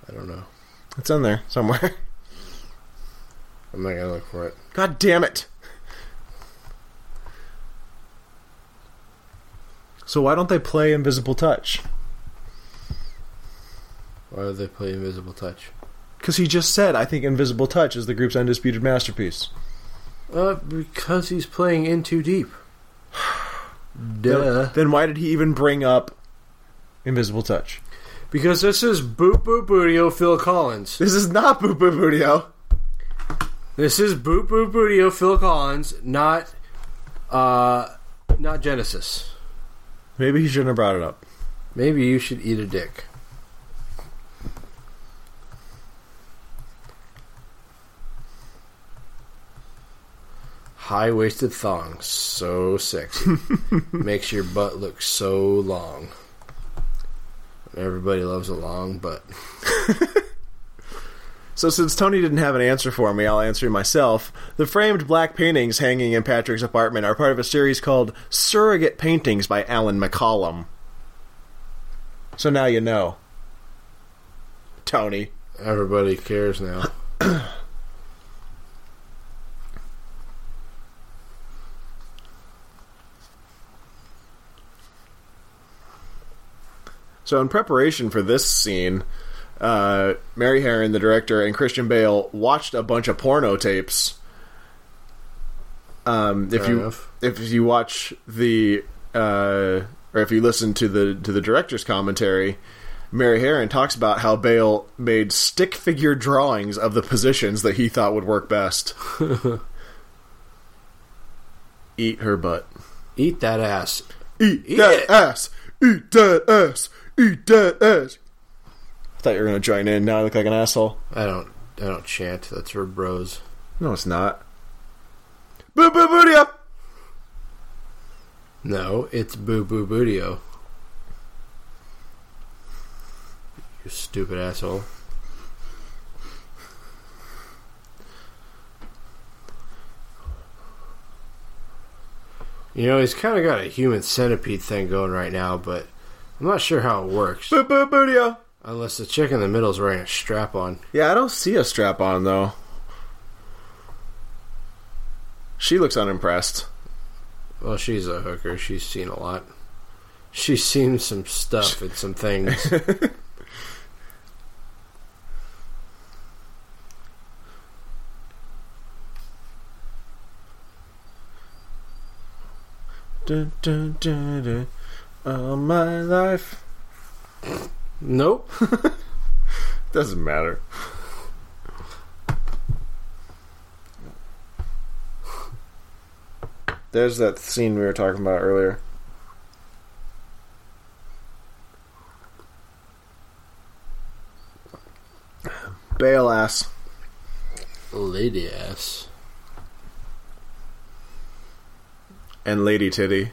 I don't know. It's in there somewhere. I'm not gonna look for it. God damn it. So why don't they play Invisible Touch? Why do they play Invisible Touch? Because he just said, I think Invisible Touch is the group's undisputed masterpiece. Uh, because he's playing in too deep. Duh. Then why did he even bring up Invisible Touch? Because this is Boop Boop Boodio Phil Collins. This is not Boop Boop Boodio. This is Boop Boop Boodio Phil Collins, not uh not Genesis. Maybe he shouldn't have brought it up. Maybe you should eat a dick. High waisted thong, so sexy. Makes your butt look so long. Everybody loves a long butt. So since Tony didn't have an answer for me, I'll answer myself. The framed black paintings hanging in Patrick's apartment are part of a series called Surrogate Paintings by Allan McCollum. So now you know. Tony. Everybody cares now. So, in preparation for this scene, uh, Mary Harron, the director, and Christian Bale watched a bunch of porno tapes. Um, if Fair you enough. if you watch the uh, or if you listen to the to the director's commentary, Mary Harron talks about how Bale made stick figure drawings of the positions that he thought would work best. Eat her butt. Eat that ass. Eat, Eat that it. ass. Eat that ass. Eat that ass. I thought you were gonna join in. Now I look like an asshole. I don't. I don't chant. That's for bros. No, it's not. Boo boo booty up. No, it's boo boo bootio. You stupid asshole. You know, he's kind of got a human centipede thing going right now, but I'm not sure how it works. Boo boo booty up. Unless the chick in the middle is wearing a strap on. Yeah, I don't see a strap on though. She looks unimpressed. Well, she's a hooker. She's seen a lot. She's seen some stuff and some things. Dun, dun, dun, dun. All my life nope. doesn't matter. There's that scene we were talking about earlier. Bale ass. Lady ass. and Lady Titty.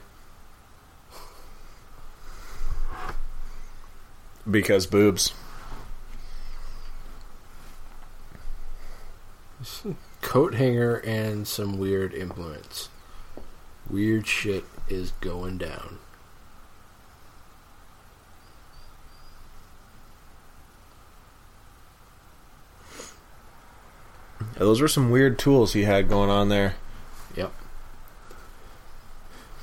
Because boobs. Coat hanger and some weird implements. Weird shit is going down. Yeah, those were some weird tools he had going on there. Yep.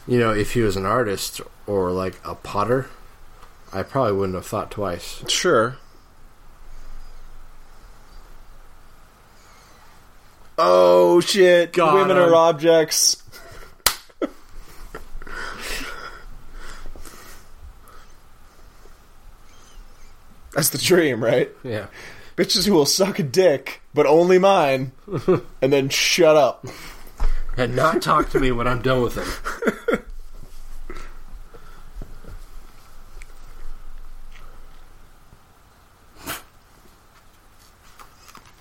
You know, if he was an artist or like a potter, I probably wouldn't have thought twice. Sure. Oh shit! Got Women him. are objects. That's the dream, right? Yeah. Bitches who will suck a dick, but only mine, and then shut up. And not talk to me when I'm done with him.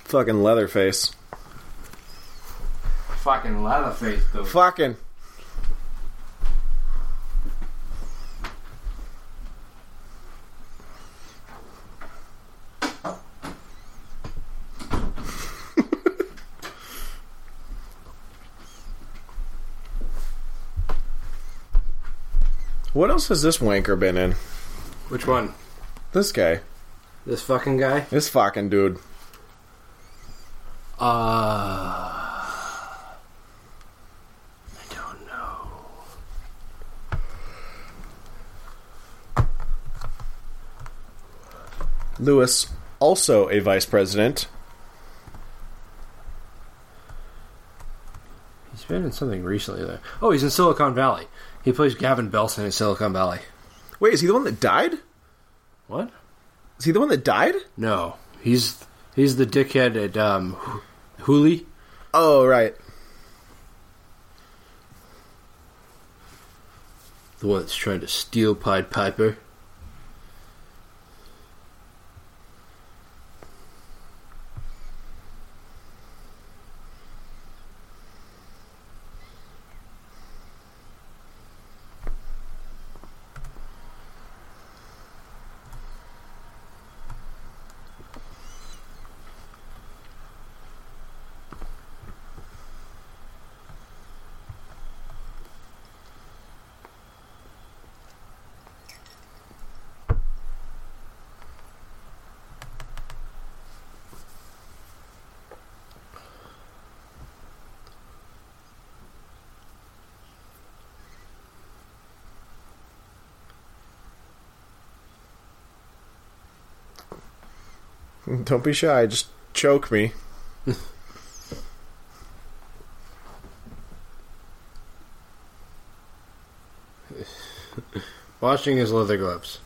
Fucking Leatherface. Fucking Leatherface, though. Fucking. What else has this wanker been in? Which one? This guy. This fucking guy? This fucking dude. Uh. I don't know. Lewis, also a vice president. He's been in something recently, though. Oh, he's in Silicon Valley. He plays Gavin Belson in Silicon Valley. Wait, is he the one that died? What? Is he the one that died? No. He's he's the dickhead at um, Hooli. Oh, right. The one that's trying to steal Pied Piper. Don't be shy. Just choke me. Washing his leather gloves.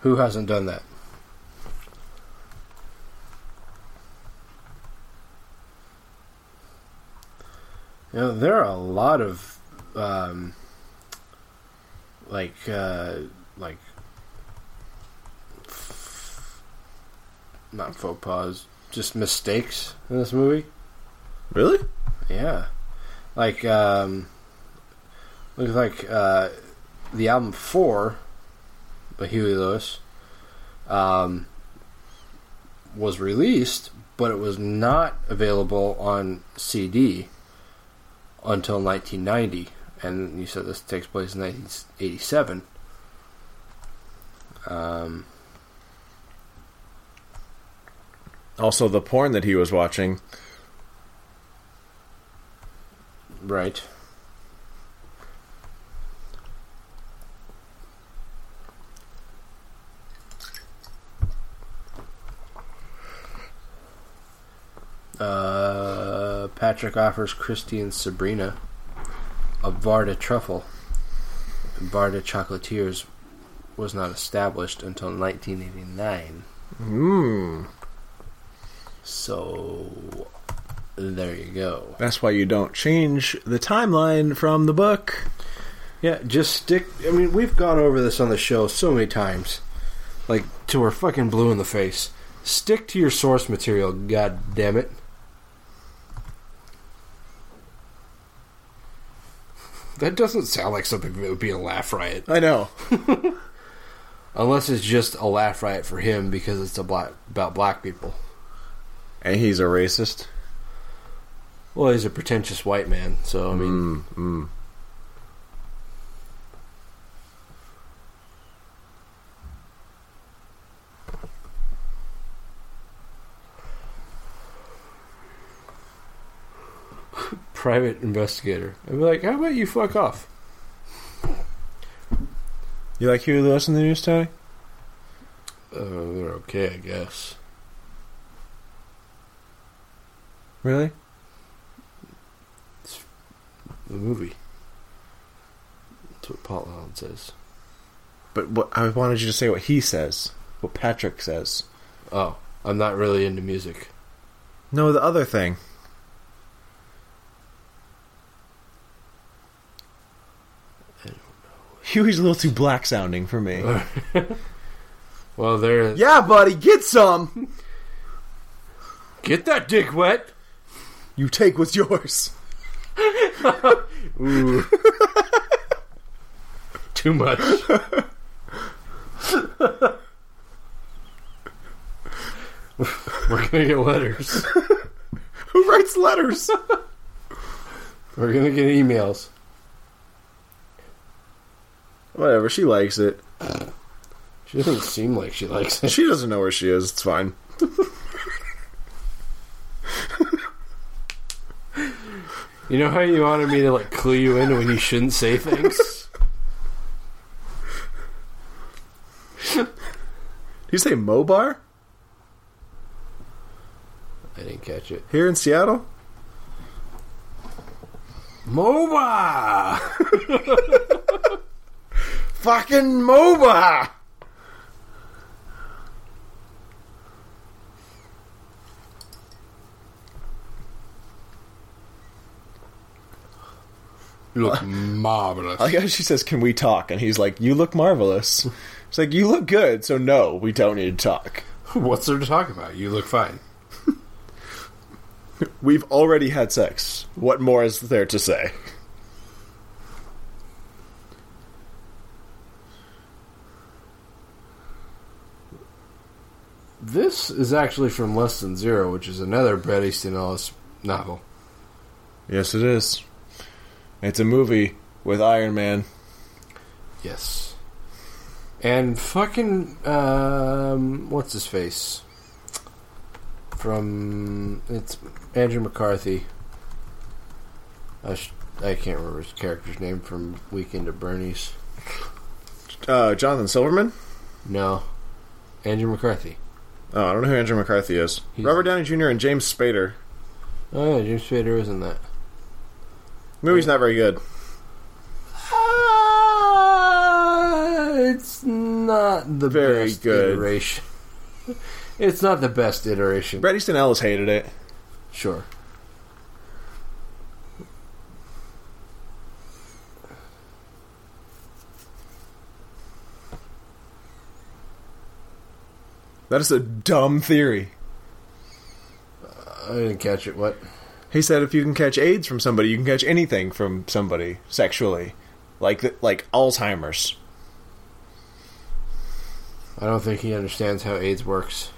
Who hasn't done that? You know, there are a lot of um, like uh, like not faux pas, just mistakes in this movie. Really? Yeah, like um, looks like uh, the album Fore by Huey Lewis um, was released, but it was not available on CD until 1990. And you said this takes place in 1987. Um, Also, the porn that he was watching. right. Uh, Patrick offers Christy and Sabrina a Varda truffle. Varda Chocolatiers was not established until 1989. Mmm. So, there you go. That's why you don't change the timeline from the book. Yeah, just stick. I mean, we've gone over this on the show so many times. Like, till we're fucking blue in the face. Stick to your source material, god damn it. That doesn't sound like something that would be a laugh riot. I know. Unless it's just a laugh riot for him because it's black, about black people. And he's a racist. Well, he's a pretentious white man, so I mean, Mm, mm. private investigator. I'd be like, how about you fuck off? You like Huey Lewis and the News, Tony? Uh, they're okay, I guess. Really? The movie. That's what Paul Allen says. But what I wanted you to say what he says. What Patrick says. Oh, I'm not really into music. No, the other thing. I don't know. Huey's a little too black sounding for me. Well, there. yeah, buddy, get some. Get that dick wet. You take what's yours. Ooh. Too much. We're gonna get letters. Who writes letters? We're gonna get emails. Whatever, she likes it. She doesn't seem like she likes it. She doesn't know where she is. It's fine. You know how you wanted me to like clue you in when you shouldn't say things? you say Mobar I didn't catch it. here in Seattle? MOBA! Fucking Moba! You look marvelous. I guess she says, "Can we talk?" And he's like, "You look marvelous." It's like, "You look good." So no, we don't need to talk. What's there to talk about? You look fine. We've already had sex. What more is there to say? This is actually from Less Than Zero, which is another Bret Easton Ellis novel. Yes, it is. It's a movie with Iron Man. Yes. And fucking um, what's his face? From it's Andrew McCarthy. I sh- I can't remember his character's name from Weekend at Bernie's. Uh, Jonathan Silverman. No, Andrew McCarthy. Oh, I don't know who Andrew McCarthy is. He's- Robert Downey Jr. and James Spader. Oh yeah, James Spader is in that. Movie's not very good. Uh, it's not the Very best good. iteration. It's not the best iteration. Bret Easton Ellis hated it. Sure. That is a dumb theory. I didn't catch it. What? He said if you can catch AIDS from somebody, you can catch anything from somebody sexually, like like Alzheimer's. I don't think he understands how AIDS works,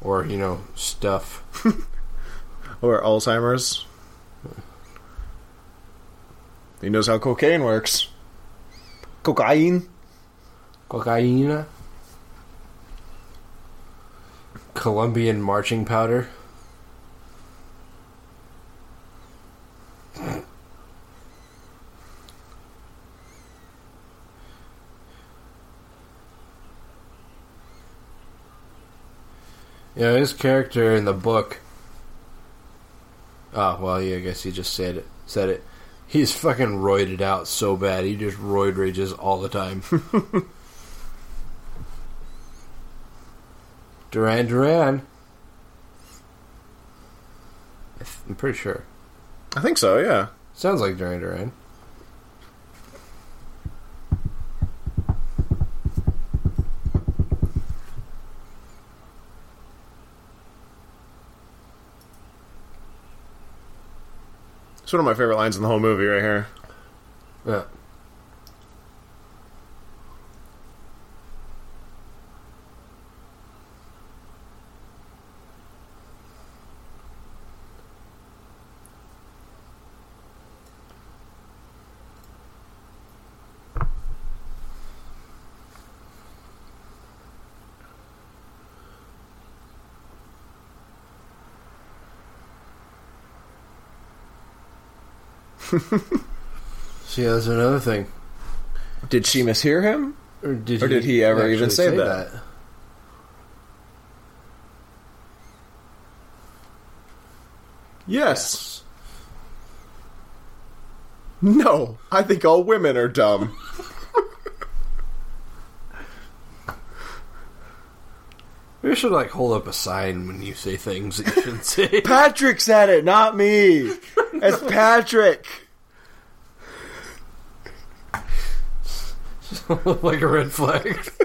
or you know, stuff. or Alzheimer's. He knows how cocaine works. Cocaine. Cocaine. Colombian marching powder. Know, his character in the book. Oh, well, yeah, I guess he just said it. Said it. He's fucking roided out so bad. He just roid rages all the time. Duran Duran. I'm pretty sure. I think so. Yeah. Sounds like Duran Duran. It's one of my favorite lines in the whole movie right here. Yeah. See, that's another thing. Did she mishear him? Or did, Or did he ever even actually say that? Yes. No, I think all women are dumb. You should like hold up a sign when you say things that you shouldn't say. Patrick said it, not me. It's Patrick. like a red flag.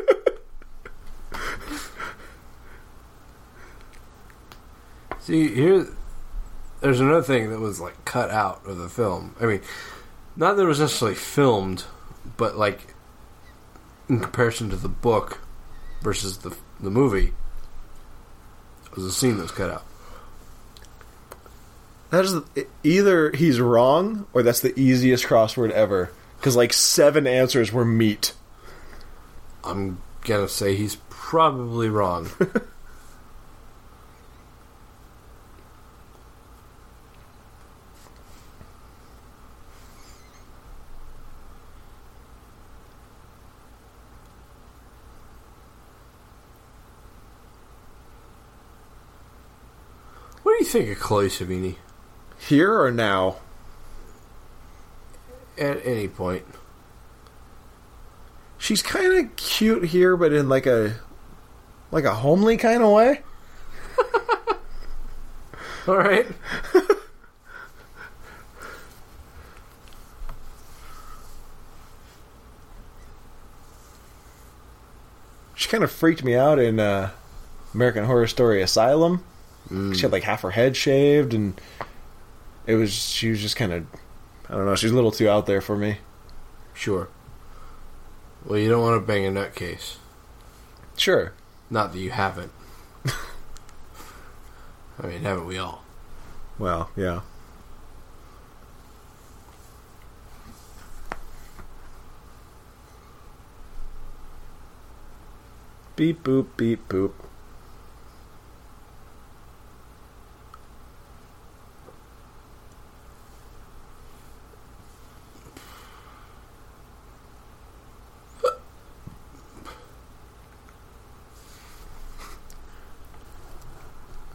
See, here, there's another thing that was like cut out of the film. I mean, not that it was necessarily filmed, but like in comparison to the book versus the the movie, it was a scene that was cut out. That is either he's wrong or that's the easiest crossword ever. Because like seven answers were meat. I'm gonna say he's probably wrong. what do you think of Chloe Sevigny? Here or now? At any point. She's kind of cute here, but in like a like a homely kind of way. All right. She kind of freaked me out in uh, American Horror Story Asylum. Mm. She had like half her head shaved, and it was she was just kind of I don't know. She's a little too out there for me. Sure. Well, you don't want to bang a nutcase. Sure. Not that you haven't. I mean, haven't we all? Well, yeah. Beep boop beep boop.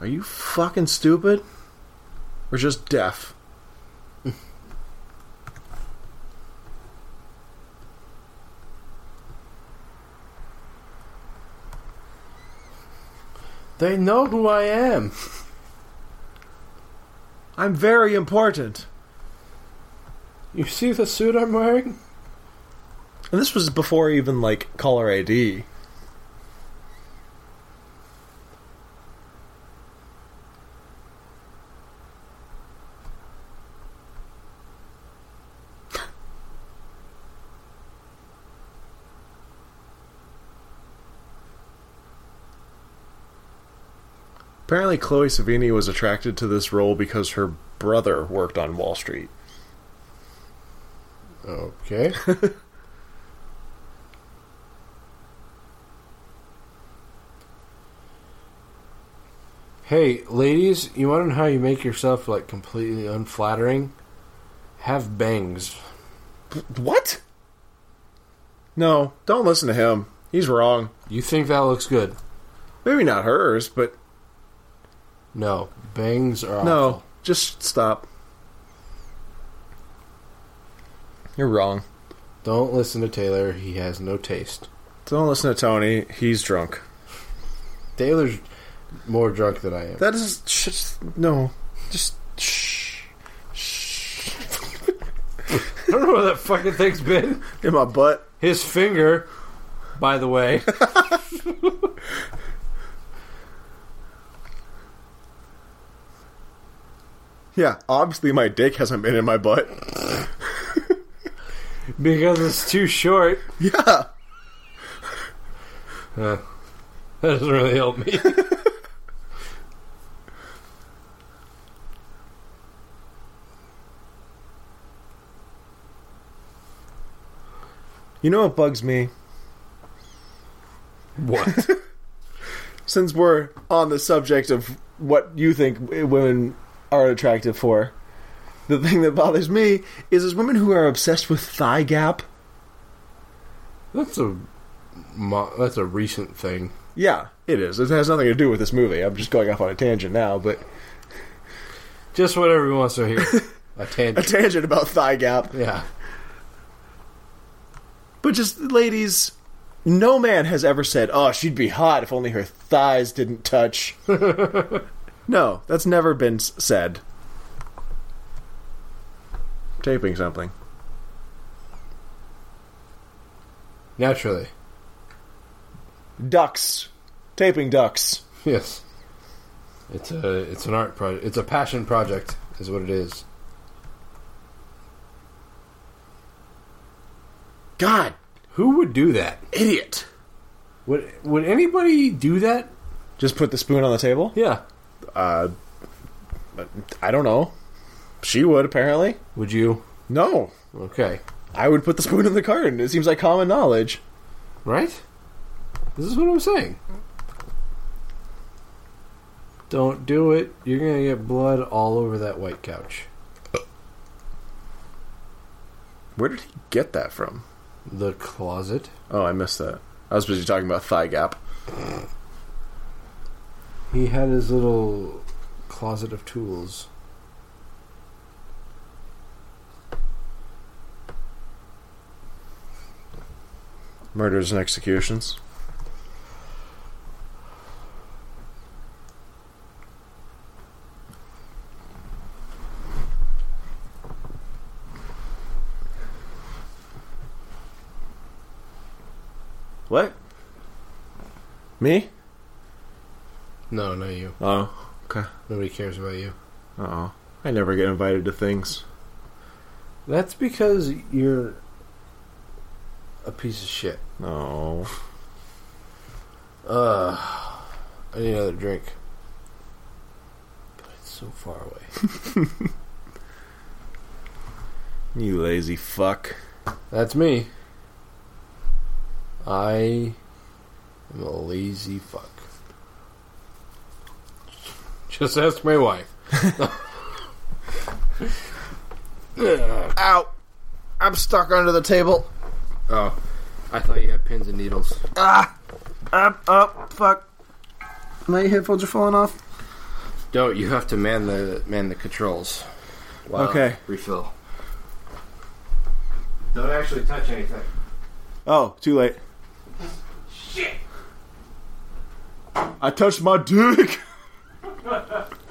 Are you fucking stupid? Or just deaf? They know who I am. I'm very important. You see the suit I'm wearing? And this was before even like caller ID. Apparently, Chloe Sevigny was attracted to this role because her brother worked on Wall Street. Okay. hey, ladies, you want to know how you make yourself like completely unflattering? Have bangs. What? No, don't listen to him. He's wrong. You think that looks good? Maybe not hers, but No, bangs are no, awful. just stop. You're wrong. Don't listen to Taylor. He has no taste. Don't listen to Tony. He's drunk. Taylor's more drunk than I am. That is just no. Just shh. Shh. I don't know where that fucking thing's been. In my butt. His finger, by the way. Yeah, obviously my dick hasn't been in my butt. because it's too short. Yeah. Uh, that doesn't really help me. You know what bugs me? what? Since we're on the subject of what you think women are attractive for, the thing that bothers me is is women who are obsessed with thigh gap. That's a that's a recent thing. Yeah, it is. It has nothing to do with this movie. I'm just going off on a tangent now, but Just what everyone wants to hear. A a tangent. tangent about thigh gap. yeah. But just ladies, no man has ever said, "Oh, she'd be hot if only her thighs didn't touch." no, that's never been said. Taping something. Naturally. Ducks. Taping ducks. Yes. It's a it's an art project. It's a passion project, is what it is. God, Who would do that? idiot. Would would anybody do that? Just put the spoon on the table? Yeah. Uh I don't know. She would apparently. Would you? No. Okay. I would put the spoon in the carton. It seems like common knowledge. Right? This is what I'm saying. Don't do it. You're gonna get blood all over that white couch. Where did he get that from? The closet. Oh, I missed that. I was busy talking about thigh gap. He had his little closet of tools. Murders and executions. What? Me? No, not you. Oh, okay. Nobody cares about you. Uh oh. I never get invited to things. That's because you're a piece of shit. No. Uh, I need another drink. But it's so far away. You lazy fuck. That's me. I am a lazy fuck. Just ask my wife. Ow! I'm stuck under the table. Oh, I thought you had pins and needles. Ah! Up, up, fuck. My headphones are falling off. Don't you have to man the man the controls? while Okay. Refill. Don't actually touch anything. Oh, too late. Shit. I touched my dick. Ha ha!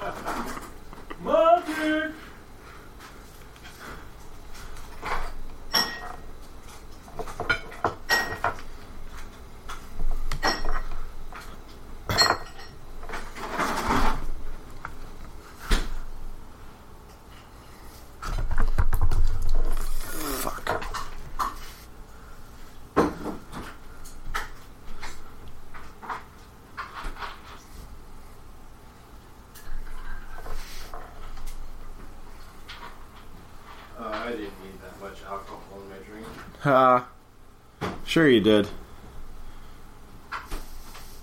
Did.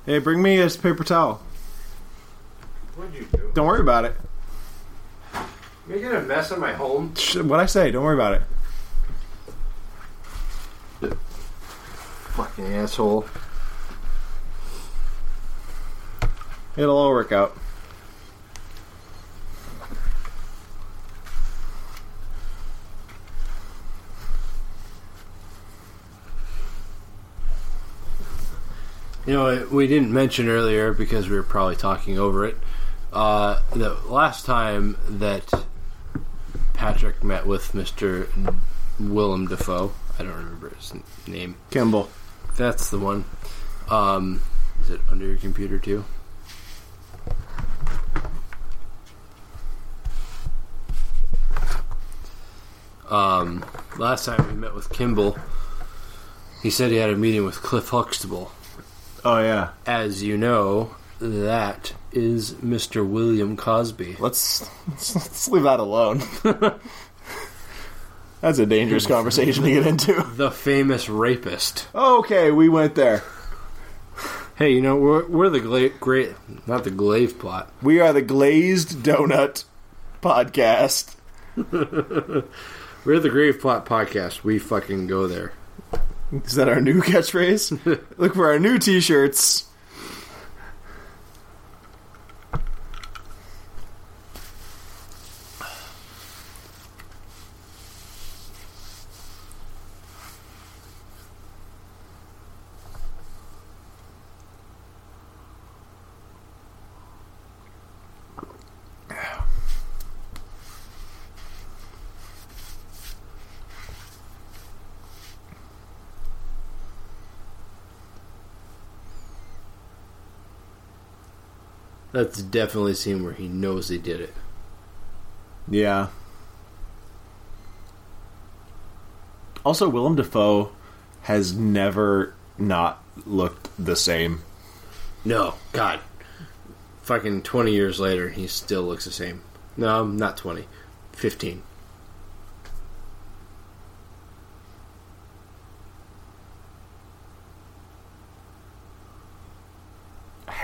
Hey, bring me this paper towel. What'd you do? Don't worry about it. Making a mess of my home. What I say, don't worry about it. Fucking asshole. It'll all work out. You know, we didn't mention earlier because we were probably talking over it. Uh, the last time that Patrick met with Mr. Willem Dafoe, I don't remember his name. Kimball. That's the one. Um, is it under your computer too? Um, last time we met with Kimball, he said he had a meeting with Cliff Huxtable. Oh yeah. As you know, that is Mr. William Cosby. Let's let's, let's leave that alone. That's a dangerous conversation to get into. The famous rapist. Okay, we went there. Hey, you know, we're, we're the gla- great, not the glaive plot. We are the Glazed Donut Podcast. We're the Grave Plot podcast. We fucking go there. Is that our new catchphrase? Look for our new T-shirts. That's definitely a scene where he knows he did it. Yeah. Also, Willem Dafoe has never not looked the same. No, God. Fucking 20 years later, he still looks the same. No, not 20. 15.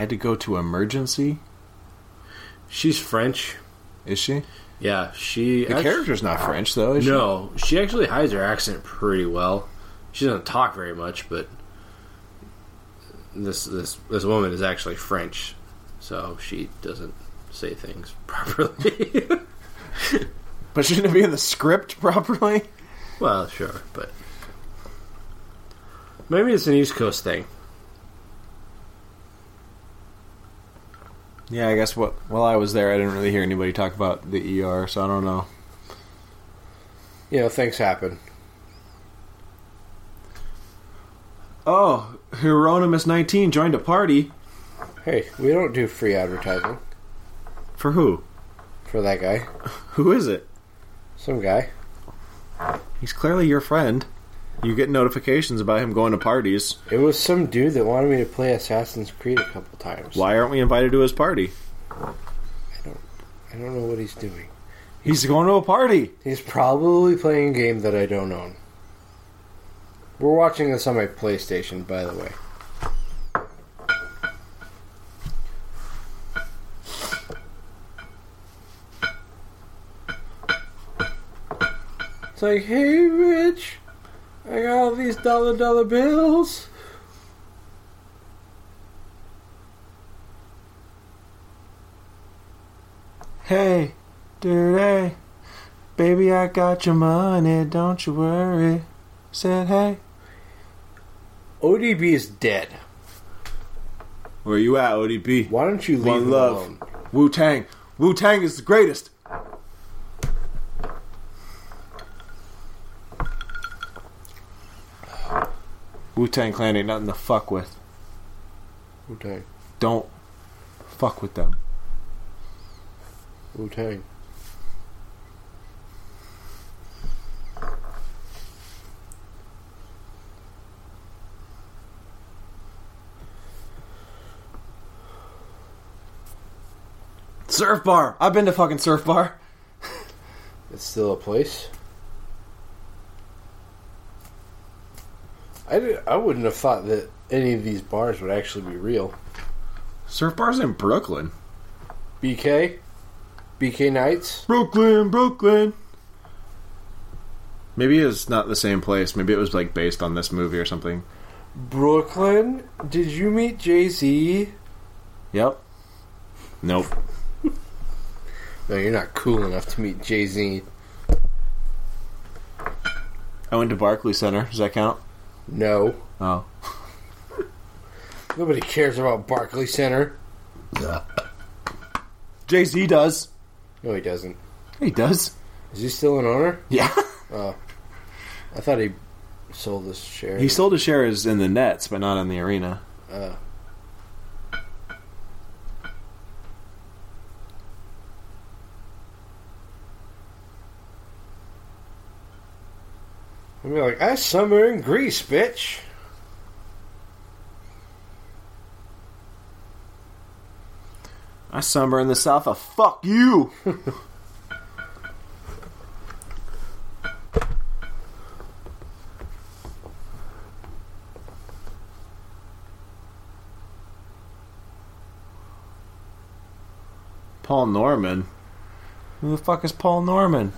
Had to go to emergency. She's French. Is she? Yeah, she. The act- character's not French though. Is she? No, she actually hides her accent pretty well. She doesn't talk very much, but this this this woman is actually French, so she doesn't say things properly. But shouldn't it be in the script properly? well, sure, but maybe it's an East Coast thing. Yeah, I guess what while I was there, I didn't really hear anybody talk about the ER, so I don't know. You know, things happen. Oh, Hieronymus nineteen joined a party Hey, we don't do free advertising for who? for that guy. Who is it? Some guy. He's clearly your friend. You get notifications about him going to parties. It was some dude that wanted me to play Assassin's Creed a couple times. Why aren't we invited to his party? I don't I don't know what he's doing. He's going to a party. He's probably playing a game that I don't own. We're watching this on my PlayStation, by the way. It's like, hey, Rich, I got all these dollar dollar bills. Hey, dirty. Baby, I got your money, don't you worry. Said, hey. ODB is dead. Where you at, ODB? Why don't you leave One him love. alone? Wu Tang. Wu Tang is the greatest. Wu Tang Clan ain't nothing to fuck with. Wu Tang. Don't fuck with them. Wu Tang. Surf bar. I've been to fucking surf bar. It's still a place. I, did, I wouldn't have thought that any of these bars would actually be real. Surf bar's in Brooklyn. BK? BK Nights? Brooklyn, Brooklyn. Maybe it's not the same place. Maybe it was like based on this movie or something. Brooklyn? Did you meet Jay Z? Yep. Nope. No, you're not cool enough to meet Jay Z. I went to Barclay Center. Does that count? No. Oh. Nobody cares about Barclay Center. Jay Z does. No, he doesn't. He does. Is he still an owner? Yeah. Oh. I thought he sold his share. He sold his shares in the Nets, but not in the arena. Uh, be like, I summer in Greece, bitch. I summer in the South of fuck you. Paul Norman. Who the fuck is Paul Norman?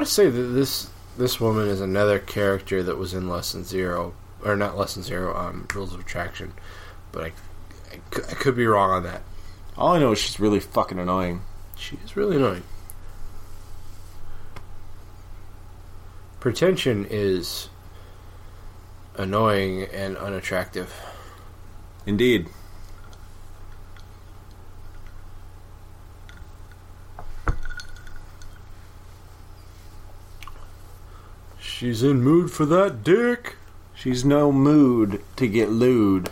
Want to say that this this woman is another character that was in Less Than Zero, or not Less Than Zero, um, Rules of Attraction, but I, I, I could be wrong on that. All I know is she's really fucking annoying. She is really annoying. Pretension is annoying and unattractive. Indeed. She's in mood for that dick. She's no mood to get lewd.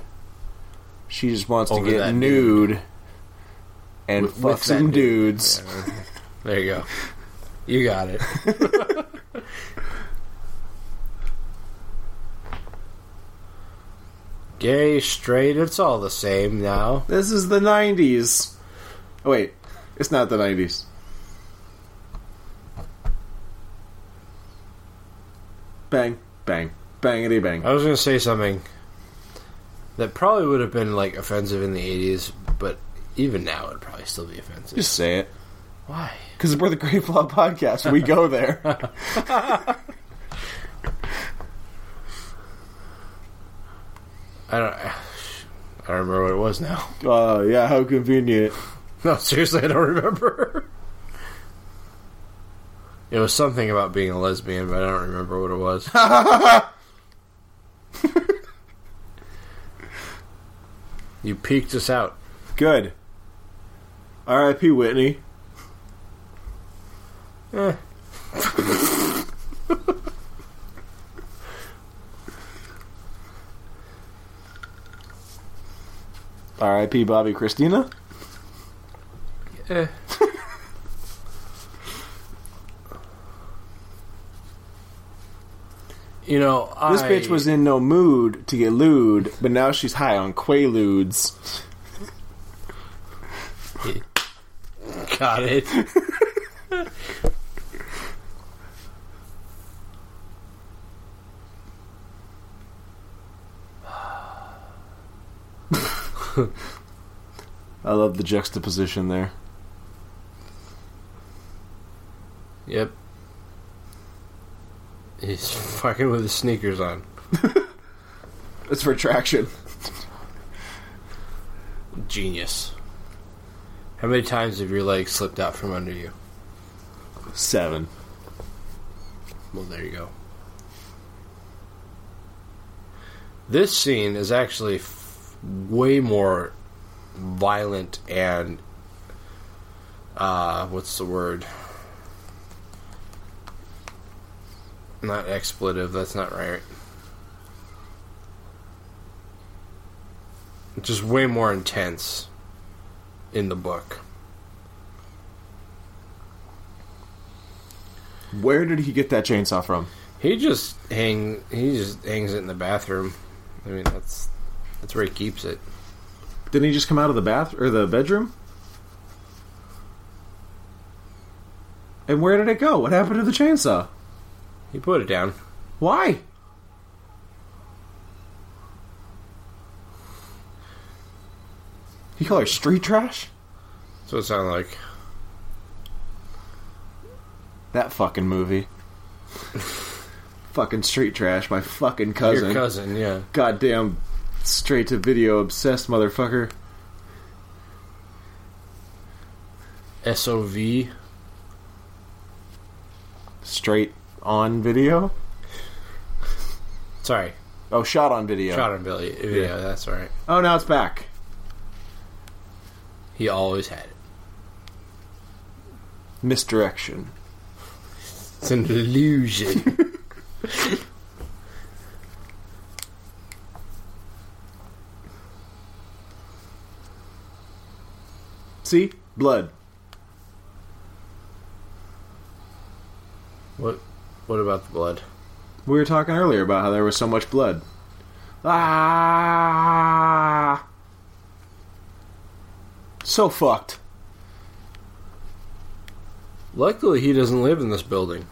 She just wants Over to get that nude and With- fuck with that some dude. dudes. There you go. You got it. Gay, straight, it's all the same now. This is the 90s. Oh, wait. It's not the 90s. Bang, bang, bangity bang. I was going to say something that probably would have been like offensive in the 80s, but even now it'd probably still be offensive. Just say it. Why? Because we're the Great Flaw Podcast. We go there. I don't I don't remember what it was now. uh, yeah, how convenient. No, seriously, I don't remember. It was something about being a lesbian, but I don't remember what it was. you peeked us out. Good. R.I.P. Whitney. Eh. R.I.P. Bobbi Kristina. Eh. You know, This I, bitch was in no mood to get lewd, but now she's high on Quaaludes. got it. I love the juxtaposition there. Yep. He's fucking with his sneakers on. It's for traction. Genius. How many times have your legs slipped out from under you? Seven. Well, there you go. This scene is actually f- way more violent and uh, what's the word? Not expletive. That's not right. Just way more intense in the book. Where did he get that chainsaw from? He just hang. He just hangs it in the bathroom. I mean, that's that's where he keeps it. Didn't he just come out of the bath or the bedroom? And where did it go? What happened to the chainsaw? He put it down. Why? You call her street trash? That's what it sounded like. That fucking movie. fucking street trash, my fucking cousin. Your cousin, yeah. Goddamn straight to video obsessed motherfucker. SOV. Straight on video? Sorry, Oh, shot on video. shot on Billy. Yeah, that's all right. Oh, now it's back. He always had it. Misdirection. It's an illusion. See? Blood. what? What about the blood? We were talking earlier about how there was so much blood. Ah! So fucked. Luckily, he doesn't live in this building,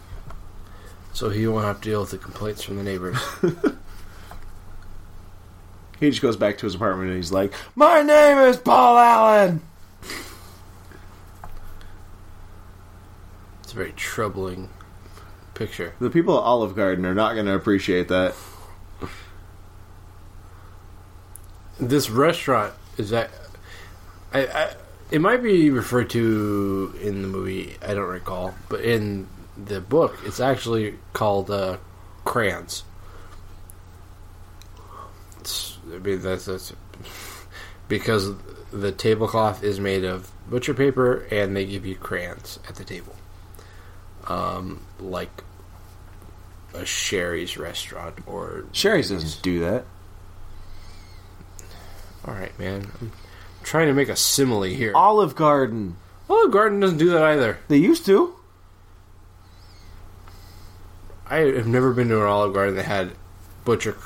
so he won't have to deal with the complaints from the neighbors. He just goes back to his apartment and he's like, My name is Paul Allen! it's a very troubling picture. The people at Olive Garden are not going to appreciate that. This restaurant is that I, I it might be referred to in the movie. I don't recall, but in the book, it's actually called uh, crayons. It's, I mean that's that's because the tablecloth is made of butcher paper, and they give you crayons at the table, um, like a Shari's restaurant or Shari's doesn't do that. All right, man. I'm trying to make a simile here. Olive Garden. Olive Garden doesn't do that either. They used to. I have never been to an Olive Garden that had butcher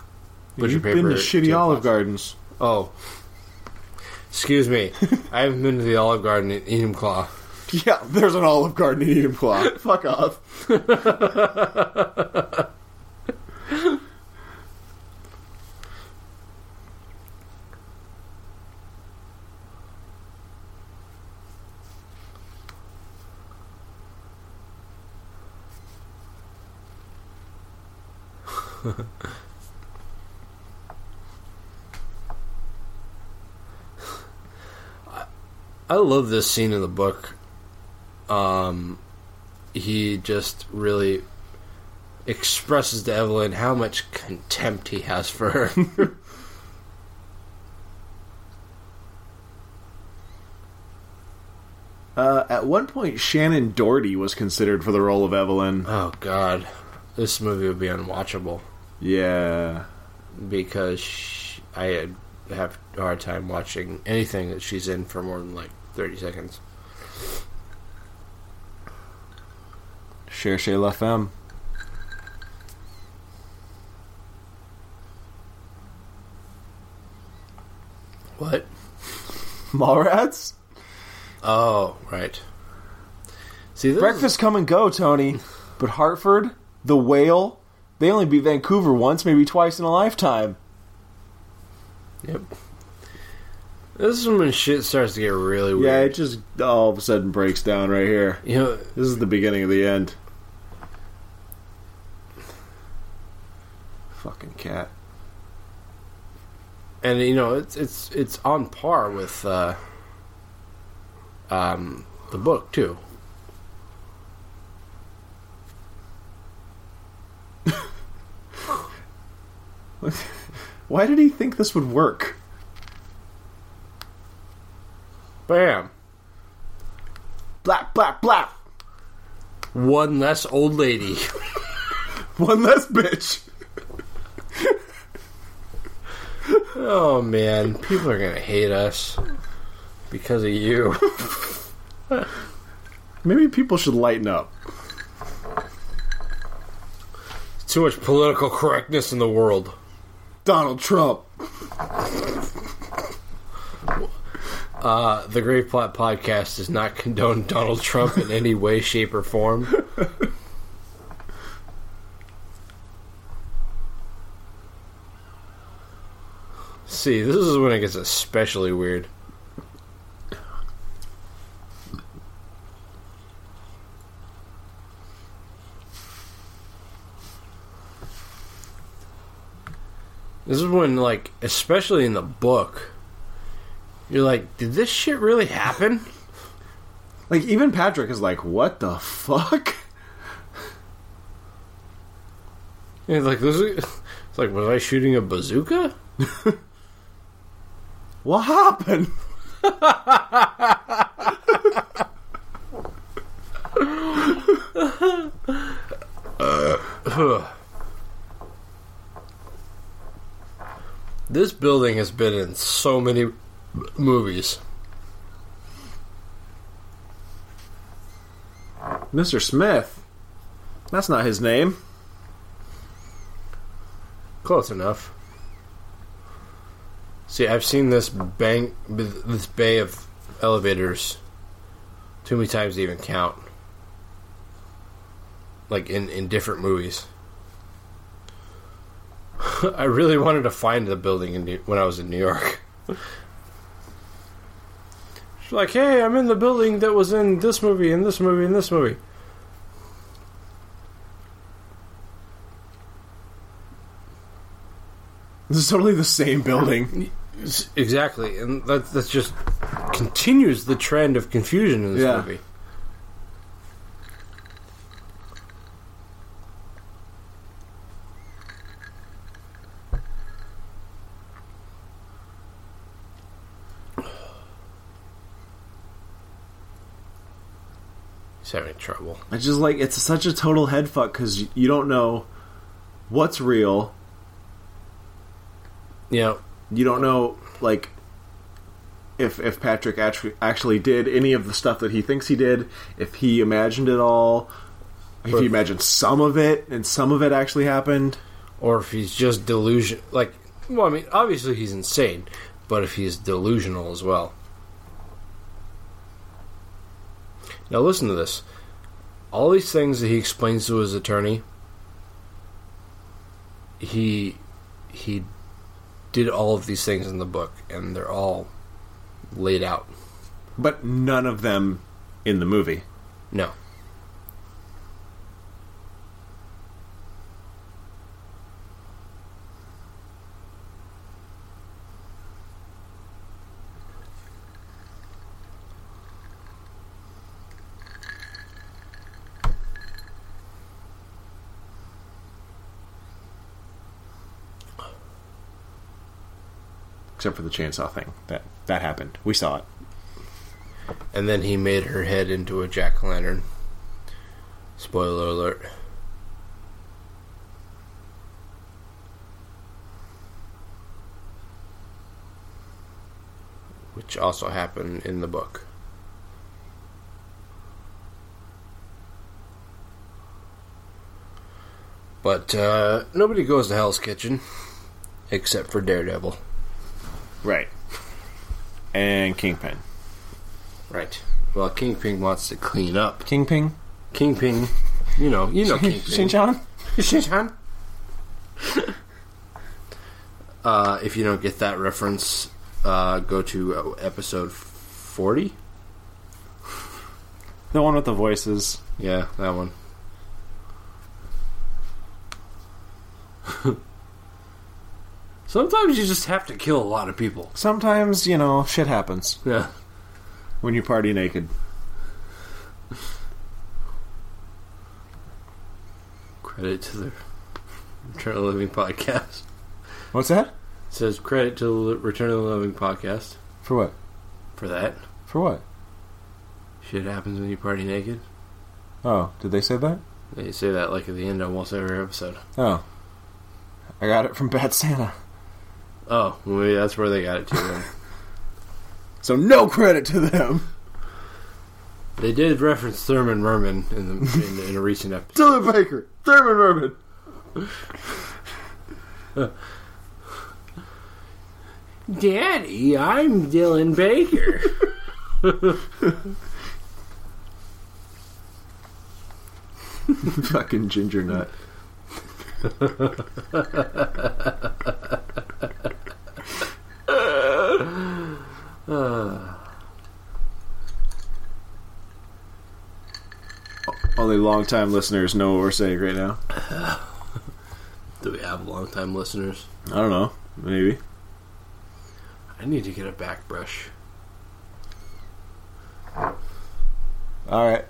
butcher You've paper. been to shitty. Olive Gardens. Oh, excuse me. I haven't been to the Olive Garden in Enumclaw. Yeah, there's an Olive Garden in Enumclaw. Fuck off. I love this scene in the book. Um, he just really expresses to Evelyn how much contempt he has for her. Uh, at one point, Shannen Doherty was considered for the role of Evelyn. oh God, this movie would be unwatchable. Yeah. because she, I have a hard time watching anything that she's in for more than like thirty seconds. Cherchez la femme. What? Mallrats? Oh, right. See, this Breakfast come and go, Tony. But Hartford, the whale, they only beat Vancouver once, maybe twice in a lifetime. Yep. This is when shit starts to get really weird. Yeah, it just all of a sudden breaks down right here. you know, This is the beginning of the end. Fucking cat. and you know it's it's it's on par with uh, um, the book too. Why did he think this would work? Bam! Blap, blap, blap. One less old lady. One less bitch. Oh man, people are gonna hate us because of you. Maybe people should lighten up. Too much political correctness in the world. Donald Trump. Uh, the Grave Plot Podcast does not condone Donald Trump in any way, shape, or form. See, this is when it gets especially weird. This is when, like, especially in the book, you're like, did this shit really happen? Like, even Patrick is like, what the fuck? And it's like, this is, it's like, was I shooting a bazooka? What happened? This building has been in so many movies. Mr. Smith. That's not his name. Close enough. See, I've seen this bank, this bay of elevators too many times to even count. Like in, in different movies. I really wanted to find the building in New- when I was in New York. She's like, hey, I'm in the building that was in this movie, in this movie, in this movie. This is totally the same building. Exactly, and that that just continues the trend of confusion in this Yeah. movie. He's having trouble. It's just like, it's such a total head fuck because you don't know what's real. Yeah, You don't know, like, if if Patrick actually actually did any of the stuff that he thinks he did, if he imagined it all, if he imagined some of it and some of it actually happened. or if he's just delusion. Like, well, I mean, obviously he's insane, but if he's delusional as well. Now listen to this. All these things that he explains to his attorney, he he did all of these things in the book, and they're all laid out. But none of them in the movie. No. Except for the chainsaw thing. That that happened. We saw it. And then he made her head into a jack o' lantern. Spoiler alert. Which also happened in the book. But uh, nobody goes to Hell's Kitchen except for Daredevil. Right. And Kingpin. Right. Well, Kingpin wants to clean up. Kingpin? Kingpin, you know, you know Kingpin. Shin-chan? Shin-chan. uh, if you don't get that reference, uh, go to uh, episode 40. The one with the voices. Yeah, that one. Sometimes you just have to kill a lot of people. Sometimes, you know, shit happens Yeah. when you party naked. Credit to the Return of the Living podcast. What's that? It says credit to the Return of the Living podcast For what? for that. For what? Shit happens when you party naked. Oh, did they say that? They say that like at the end of almost every episode. Oh. I got it from Bad Santa. Oh, well, maybe that's where they got it to. Then. So no credit to them. they did reference Thurman Merman in, the, in, in a recent episode. Dylan Baker. Thurman Merman. Daddy, I'm Dylan Baker. Fucking ginger nut. Uh. Only long-time listeners know what we're saying right now. Do we have long-time listeners? I don't know. Maybe. I need to get a back brush. All right.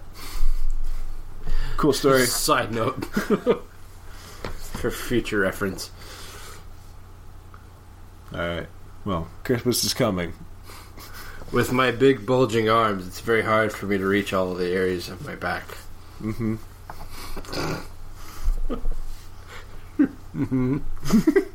Cool story. Side note. For future reference. All right. Well, Christmas is coming. With my big bulging arms, it's very hard for me to reach all of the areas of my back. Mm-hmm. Then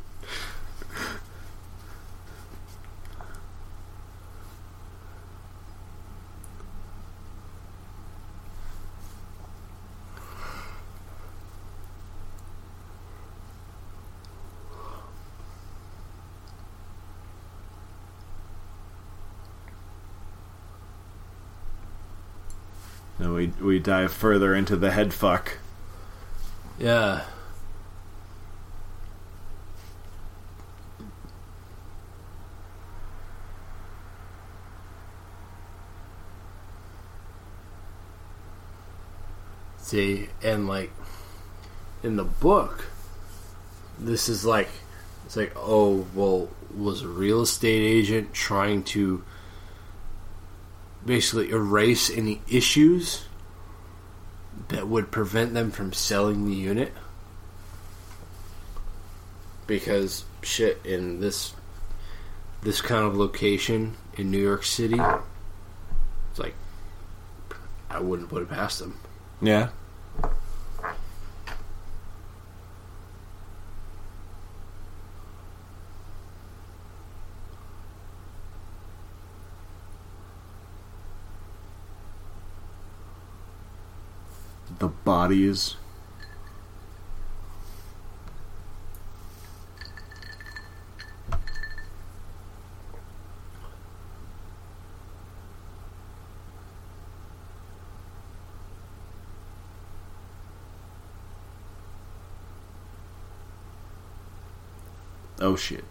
we dive further into the head fuck. Yeah. See, and like in the book, this is like it's like, oh, well, was a real estate agent trying to basically erase any issues that would prevent them from selling the unit because shit in this this kind of location in New York City it's like I wouldn't put it past them Yeah. The bodies. Oh shit.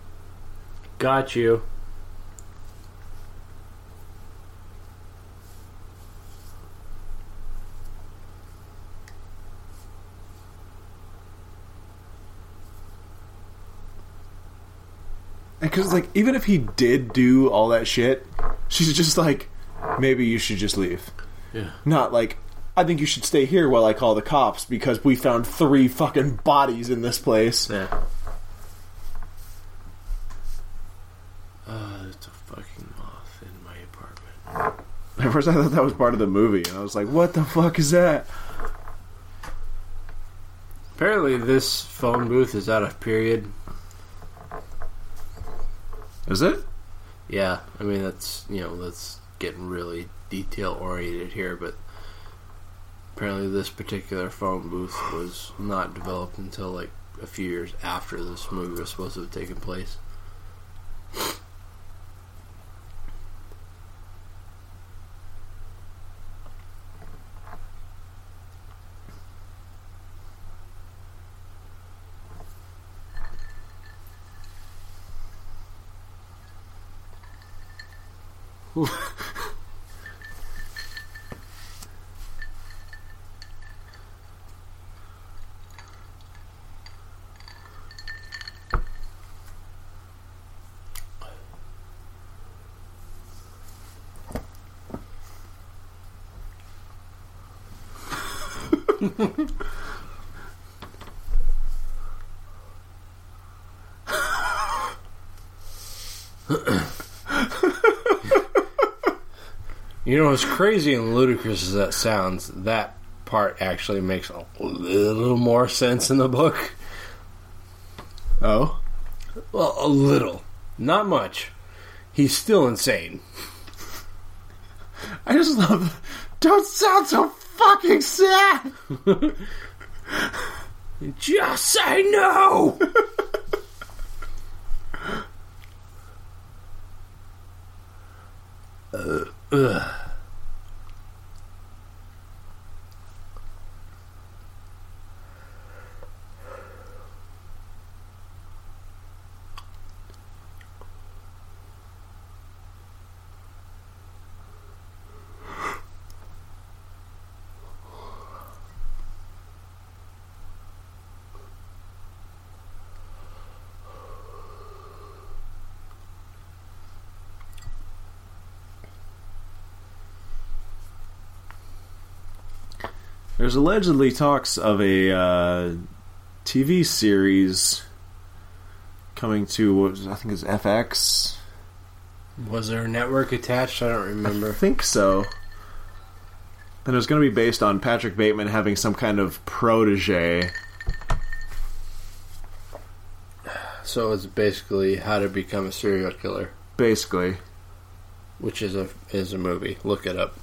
got you Because like even if he did do all that shit, she's just like, maybe you should just leave. yeah Not like, I think you should stay here while I call the cops because we found three fucking bodies in this place. yeah uh, it's a fucking moth in my apartment At first, I thought that was part of the movie, and I was like, "What the fuck is that?" apparently this phone booth is out of period Is it? Yeah, I mean that's you know that's getting really detail oriented here, but apparently this particular phone booth was not developed until like a few years after this movie was supposed to have taken place. You know, as crazy and ludicrous as that sounds, that part actually makes a little more sense in the book. Oh, Well, a little. Not much. He's still insane. I just love. Don't sound so fucking sad. Just say no! uh, ugh. There's allegedly talks of a uh, TV series coming to what was, I think is FX. Was there a network attached? I don't remember. I think so. And it was going to be based on Patrick Bateman having some kind of protege. So it's basically how to become a serial killer, Basically, which is a is a movie. Look it up.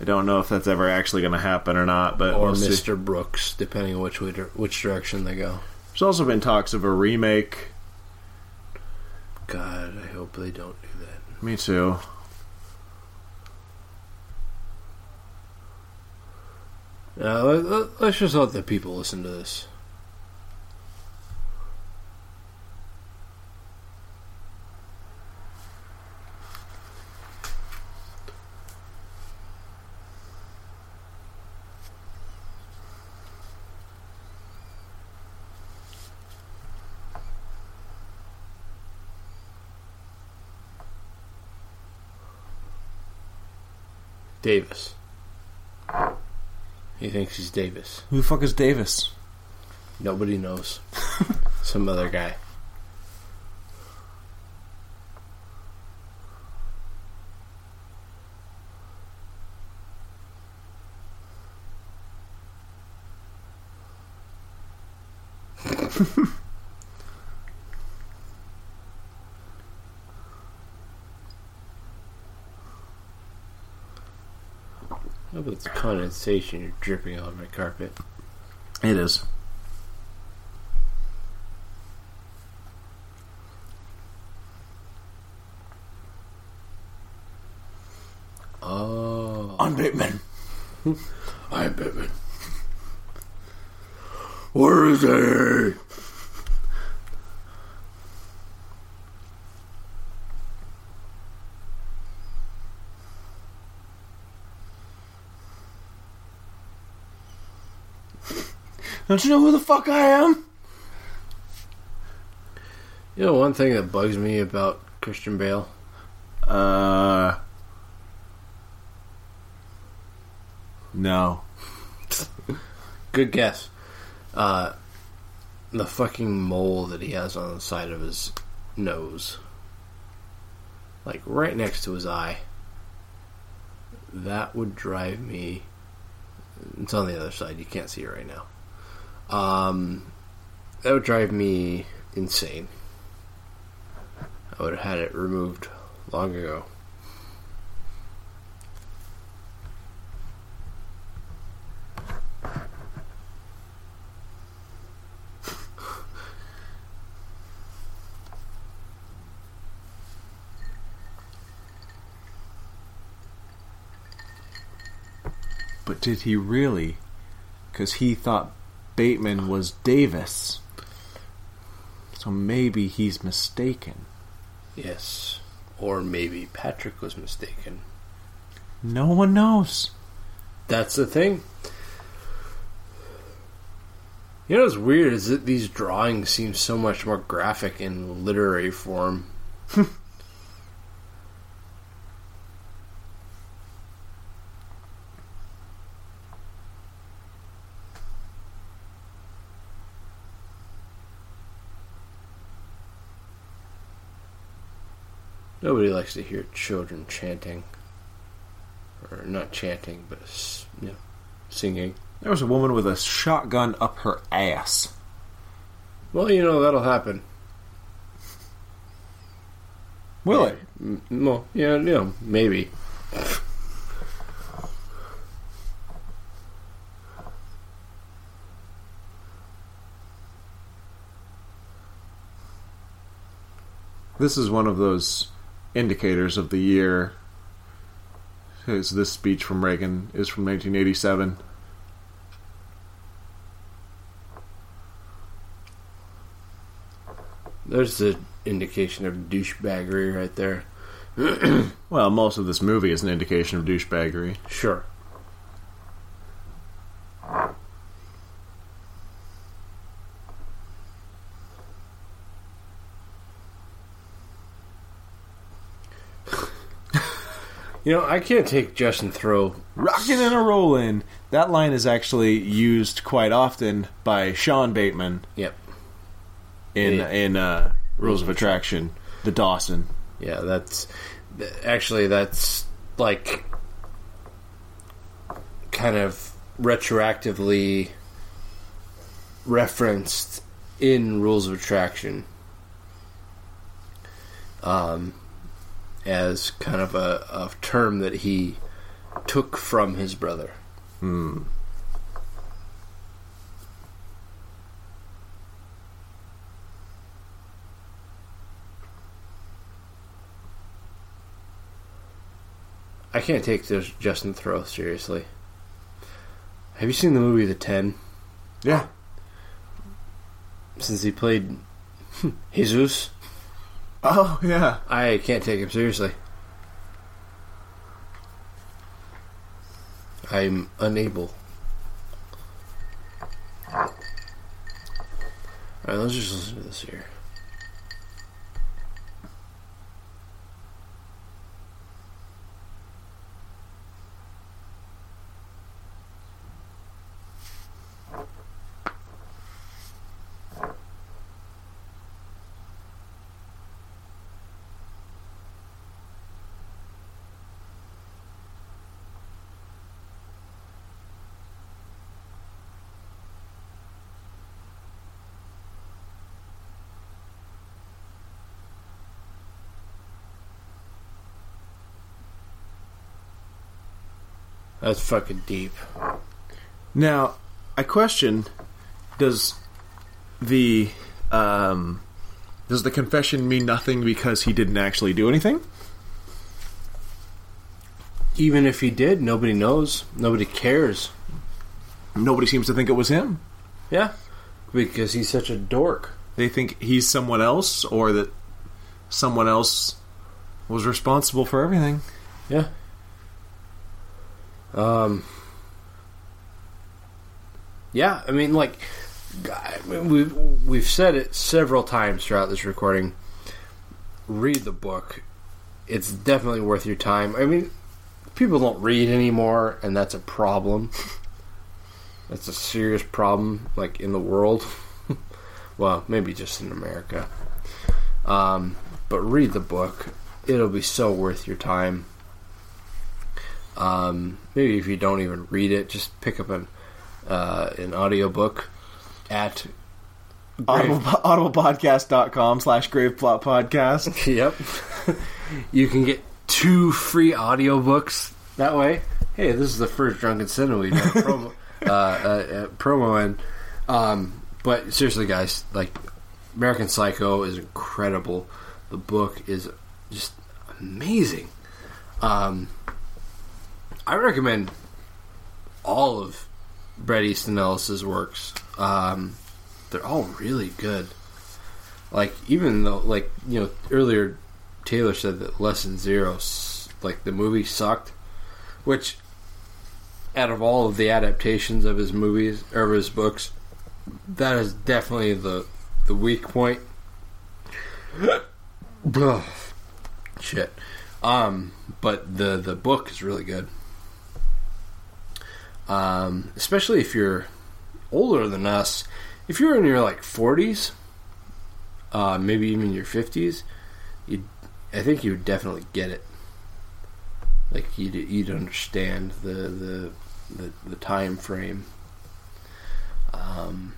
I don't know if that's ever actually going to happen or not, but Or we'll see. Mr. Brooks, depending on which way, which direction they go. There's also been talks of a remake. God, I hope they don't do that. Me too. Uh, let, let's just let the people listen to this. Davis. He thinks he's Davis. Who the fuck is Davis? Nobody knows. Some other guy. How about it's condensation you're dripping on my carpet? It is. Oh. On Bateman. I'm Batman. Where is he? Don't you know who the fuck I am? You know, one thing that bugs me about Christian Bale? Uh. No. Good guess. Uh, the fucking mole that he has on the side of his nose. Like right next to his eye. That would drive me. It's on the other side. You can't see it right now. Um, that would drive me insane. I would have had it removed long ago. But did he really? Because he thought Bateman was Davis. So maybe he's mistaken. Yes. Or maybe Patrick was mistaken. No one knows. That's the thing. You know what's weird is that these drawings seem so much more graphic in literary form. Nobody likes to hear children chanting. Or not chanting, but you know, singing. There was a woman with a shotgun up her ass. Well, you know, that'll happen. Will it? Well, yeah, you know, maybe. This is one of those indicators of the year. Is this speech from Reagan is from 1987. There's the indication of douchebaggery right there. Well, most of this movie is an indication of douchebaggery. Sure. You know, I can't take Justin Theroux. Rocking and a rollin'. That line is actually used quite often by Sean Bateman Yep. in Yeah. in uh, Rules of Attraction, the Dawson. Yeah, that's actually that's like kind of retroactively referenced in Rules of Attraction um, as kind of a, a term that he took from his brother. Hmm. I can't take this Justin Theroux seriously. Have you seen the movie The Ten? Yeah. Since he played Jesus, Oh yeah. I can't take him seriously. I'm unable. Alright, let's just listen to this here. That's fucking deep. Now, I question: Does the um, does the confession mean nothing because he didn't actually do anything? Even if he did, nobody knows. Nobody cares. Nobody seems to think it was him. Yeah. Because he's such a dork. They think he's someone else, or that someone else was responsible for everything. Yeah. Um. Yeah, I mean, like, I mean, we've we've said it several times throughout this recording. Read the book; it's definitely worth your time. I mean, people don't read anymore, and that's a problem. that's a serious problem, like in the world. well, maybe just in America. Um, but read the book; it'll be so worth your time. Um, maybe if you don't even read it, just pick up an uh, an audiobook at Audible, audiblepodcast.com slash graveplot podcast. Yep. you can get two free audiobooks that way. Hey, this is the first Drunken Cinema we've done a promo, uh, promo in. Um, but seriously, guys, like American Psycho is incredible. The book is just amazing. Um, I recommend all of Bret Easton Ellis's works. Um, they're all really good. Like even though, like you know, earlier Taylor said that Less Than Zero, like the movie sucked, which out of all of the adaptations of his movies or of his books, that is definitely the the weak point. Ugh. Shit. Um, but the the book is really good. Um, especially if you're older than us. If you're in your like 40s, uh, maybe even your 50s, you I think you would definitely get it. Like you'd you'd understand the the the, the time frame. Um,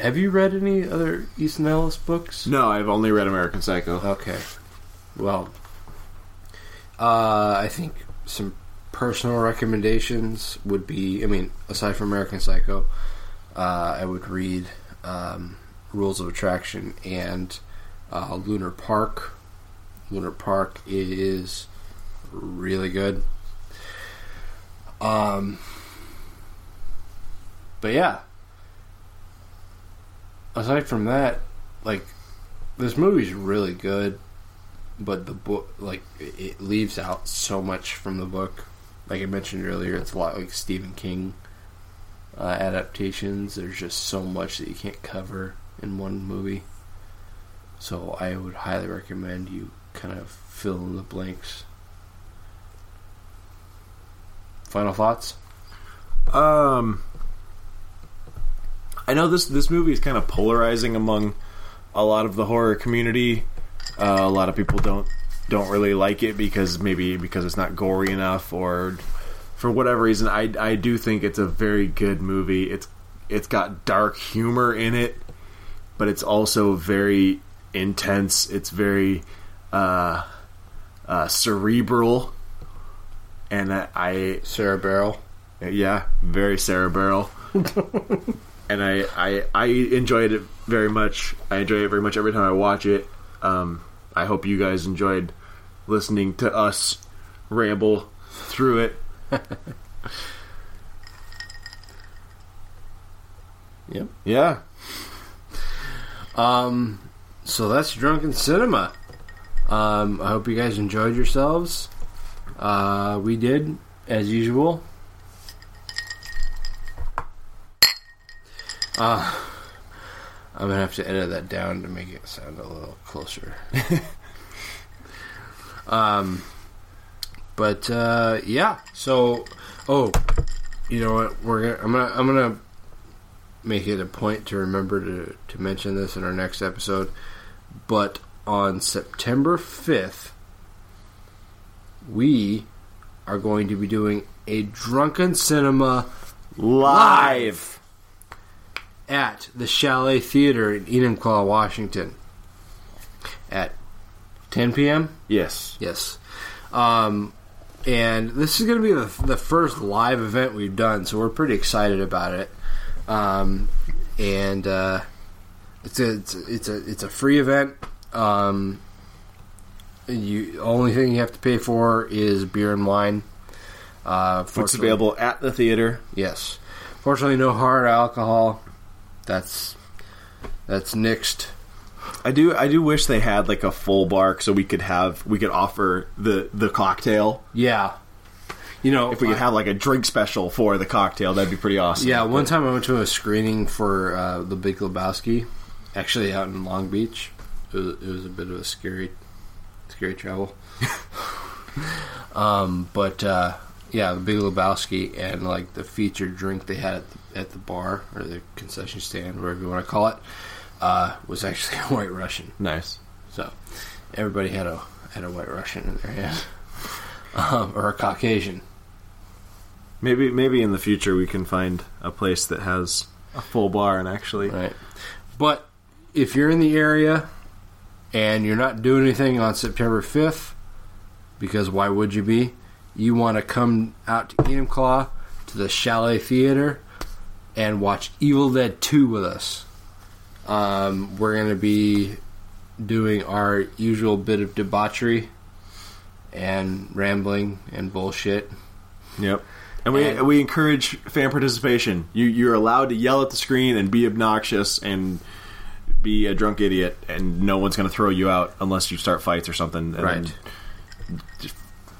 have you read any other Easton Ellis books? No, I've only read American Psycho. Okay. Well, uh, I think some personal recommendations would be. I mean, aside from American Psycho, uh, I would read um, Rules of Attraction and uh, Lunar Park. Lunar Park is really good. Um, but yeah. Aside from that, like this movie's really good, but the book, like, it it leaves out so much from the book. Like I mentioned earlier, it's a lot like Stephen King uh, adaptations. There's just so much that you can't cover in one movie. So I would highly recommend you kind of fill in the blanks. Final thoughts? Um, I know this this movie is kind of polarizing among a lot of the horror community. Uh, a lot of people don't don't really like it because maybe because it's not gory enough or for whatever reason. I I do think it's a very good movie. It's it's got dark humor in it, but it's also very intense. It's very uh, uh, cerebral, and I, I Barrel. yeah, very cerebral. and I, I I enjoyed it very much. I enjoy it very much every time I watch it. Um, I hope you guys enjoyed listening to us ramble through it. Yep. Yeah. Um, so that's Drunken Cinema. Um, I hope you guys enjoyed yourselves. Uh, we did, as usual. Uh, I'm gonna have to edit that down to make it sound a little closer. um, but uh, yeah. So, oh, you know what? We're gonna. I'm gonna. I'm gonna make it a point to remember to, to mention this in our next episode. But on September 5th, we are going to be doing a drunken cinema Live. At the Chalet Theater in Enumclaw, Washington at 10 p.m. Yes. Yes. Um, and this is going to be the, the first live event we've done, so we're pretty excited about it. Um, and uh, it's a it's a, it's a it's a free event. Um, you only thing you have to pay for is beer and wine. Uh, It's fortunately- available at the theater. Yes. Fortunately, no hard alcohol. That's that's nixed. I do I do wish they had like a full bar so we could have we could offer the the cocktail. Yeah. You know, If we could I- have like a drink special for the cocktail, that'd be pretty awesome. Yeah, one time I went to a screening for uh, The Big Lebowski, actually out in Long Beach. It was, it was a bit of a scary, scary travel. um, but uh, yeah, The Big Lebowski and like the featured drink they had at the, at the bar or the concession stand, whatever you want to call it, uh, was actually a White Russian. Nice. So everybody had a had a White Russian in their hand, um, or a Caucasian. Maybe maybe in the future we can find a place that has a full bar and actually Right. But if you're in the area and you're not doing anything on September 5th, because why would you be? You want to come out to Claw to the Chalet Theater and watch Evil Dead 2 with us. Um, we're going to be doing our usual bit of debauchery and rambling and bullshit. Yep. And we And- we encourage fan participation. You you're allowed to yell at the screen and be obnoxious and be a drunk idiot, and no one's going to throw you out unless you start fights or something. And Right. then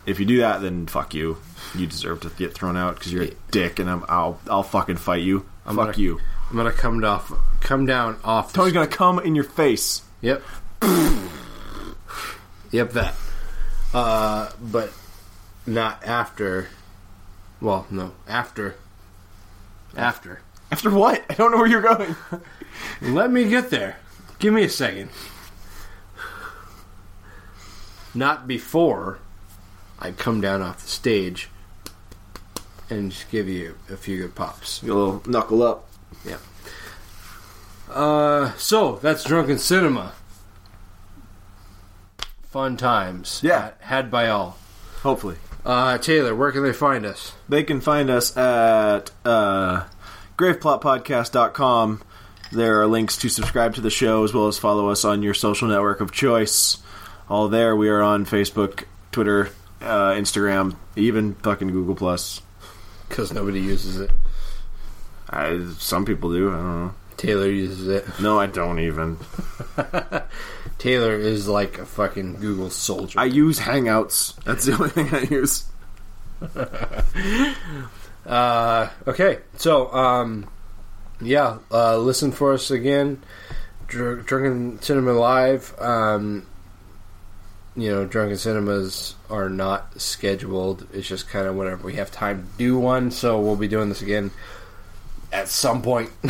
if you do that, then fuck you. You deserve to get thrown out because you're a dick, and I'm, I'll I'll fucking fight you. I'm fuck gonna- you. I'm to come off come down off the Tony's gonna come in your face. Yep. yep, that. Uh, but not after. Well, no, after. After. After what? I don't know where you're going. Let me get there. Give me a second. not before I come down off the stage and just give you a few good pops. a little knuckle up. Yeah. Uh, so that's Drunken Cinema. Fun times. Yeah. had- had by all. Hopefully, Uh, Taylor, where can they find us? they can find us at uh, graveplotpodcast.com. There are links to subscribe to the show as well as follow us on your social network of choice. All there. We are on Facebook, Twitter, uh, Instagram, even fucking Google Plus. Because nobody uses it. I, some people do. I don't know. Taylor uses it. No, I don't even. Taylor is like a fucking Google soldier. I use Hangouts. That's the only thing I use. Uh, okay, so um, yeah, uh, listen for us again. Dr- Drunken Cinema Live. Um, you know, Drunken Cinemas are not scheduled. It's just kind of whenever we have time to do one. So we'll be doing this again at some point,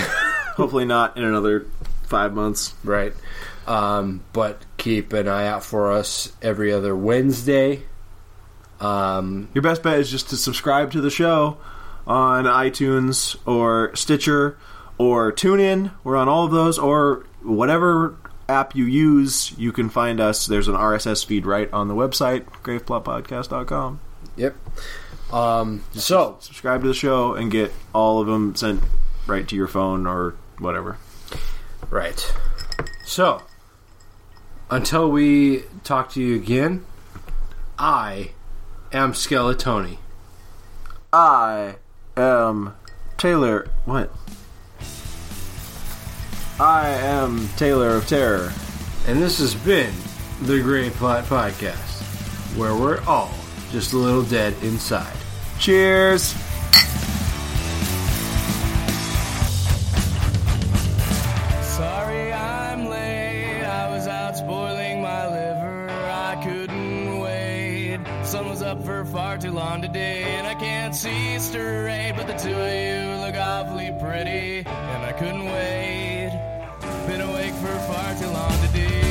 Hopefully not in another five months. right? Um, but keep an eye out for us every other Wednesday. Um, Your best bet is just to subscribe to the show on iTunes or Stitcher or TuneIn. We're on all of those, or whatever app you use, you can find us. There's an RSS feed right on the website, graveplotpodcast.com. yep. Um, so Subscribe to the show and get all of them sent right to your phone or whatever. Right. So, until we talk to you again, I am Skeletoni. I am Taylor. What? I am Taylor of Terror. And this has been the Grave Plot Podcast, where we're all just a little dead inside. Cheers! Sorry I'm late. I was out spoiling my liver. I couldn't wait. Sun was up for far too long today, and I can't see straight. But the two of you look awfully pretty, and I couldn't wait. Been awake for far too long today.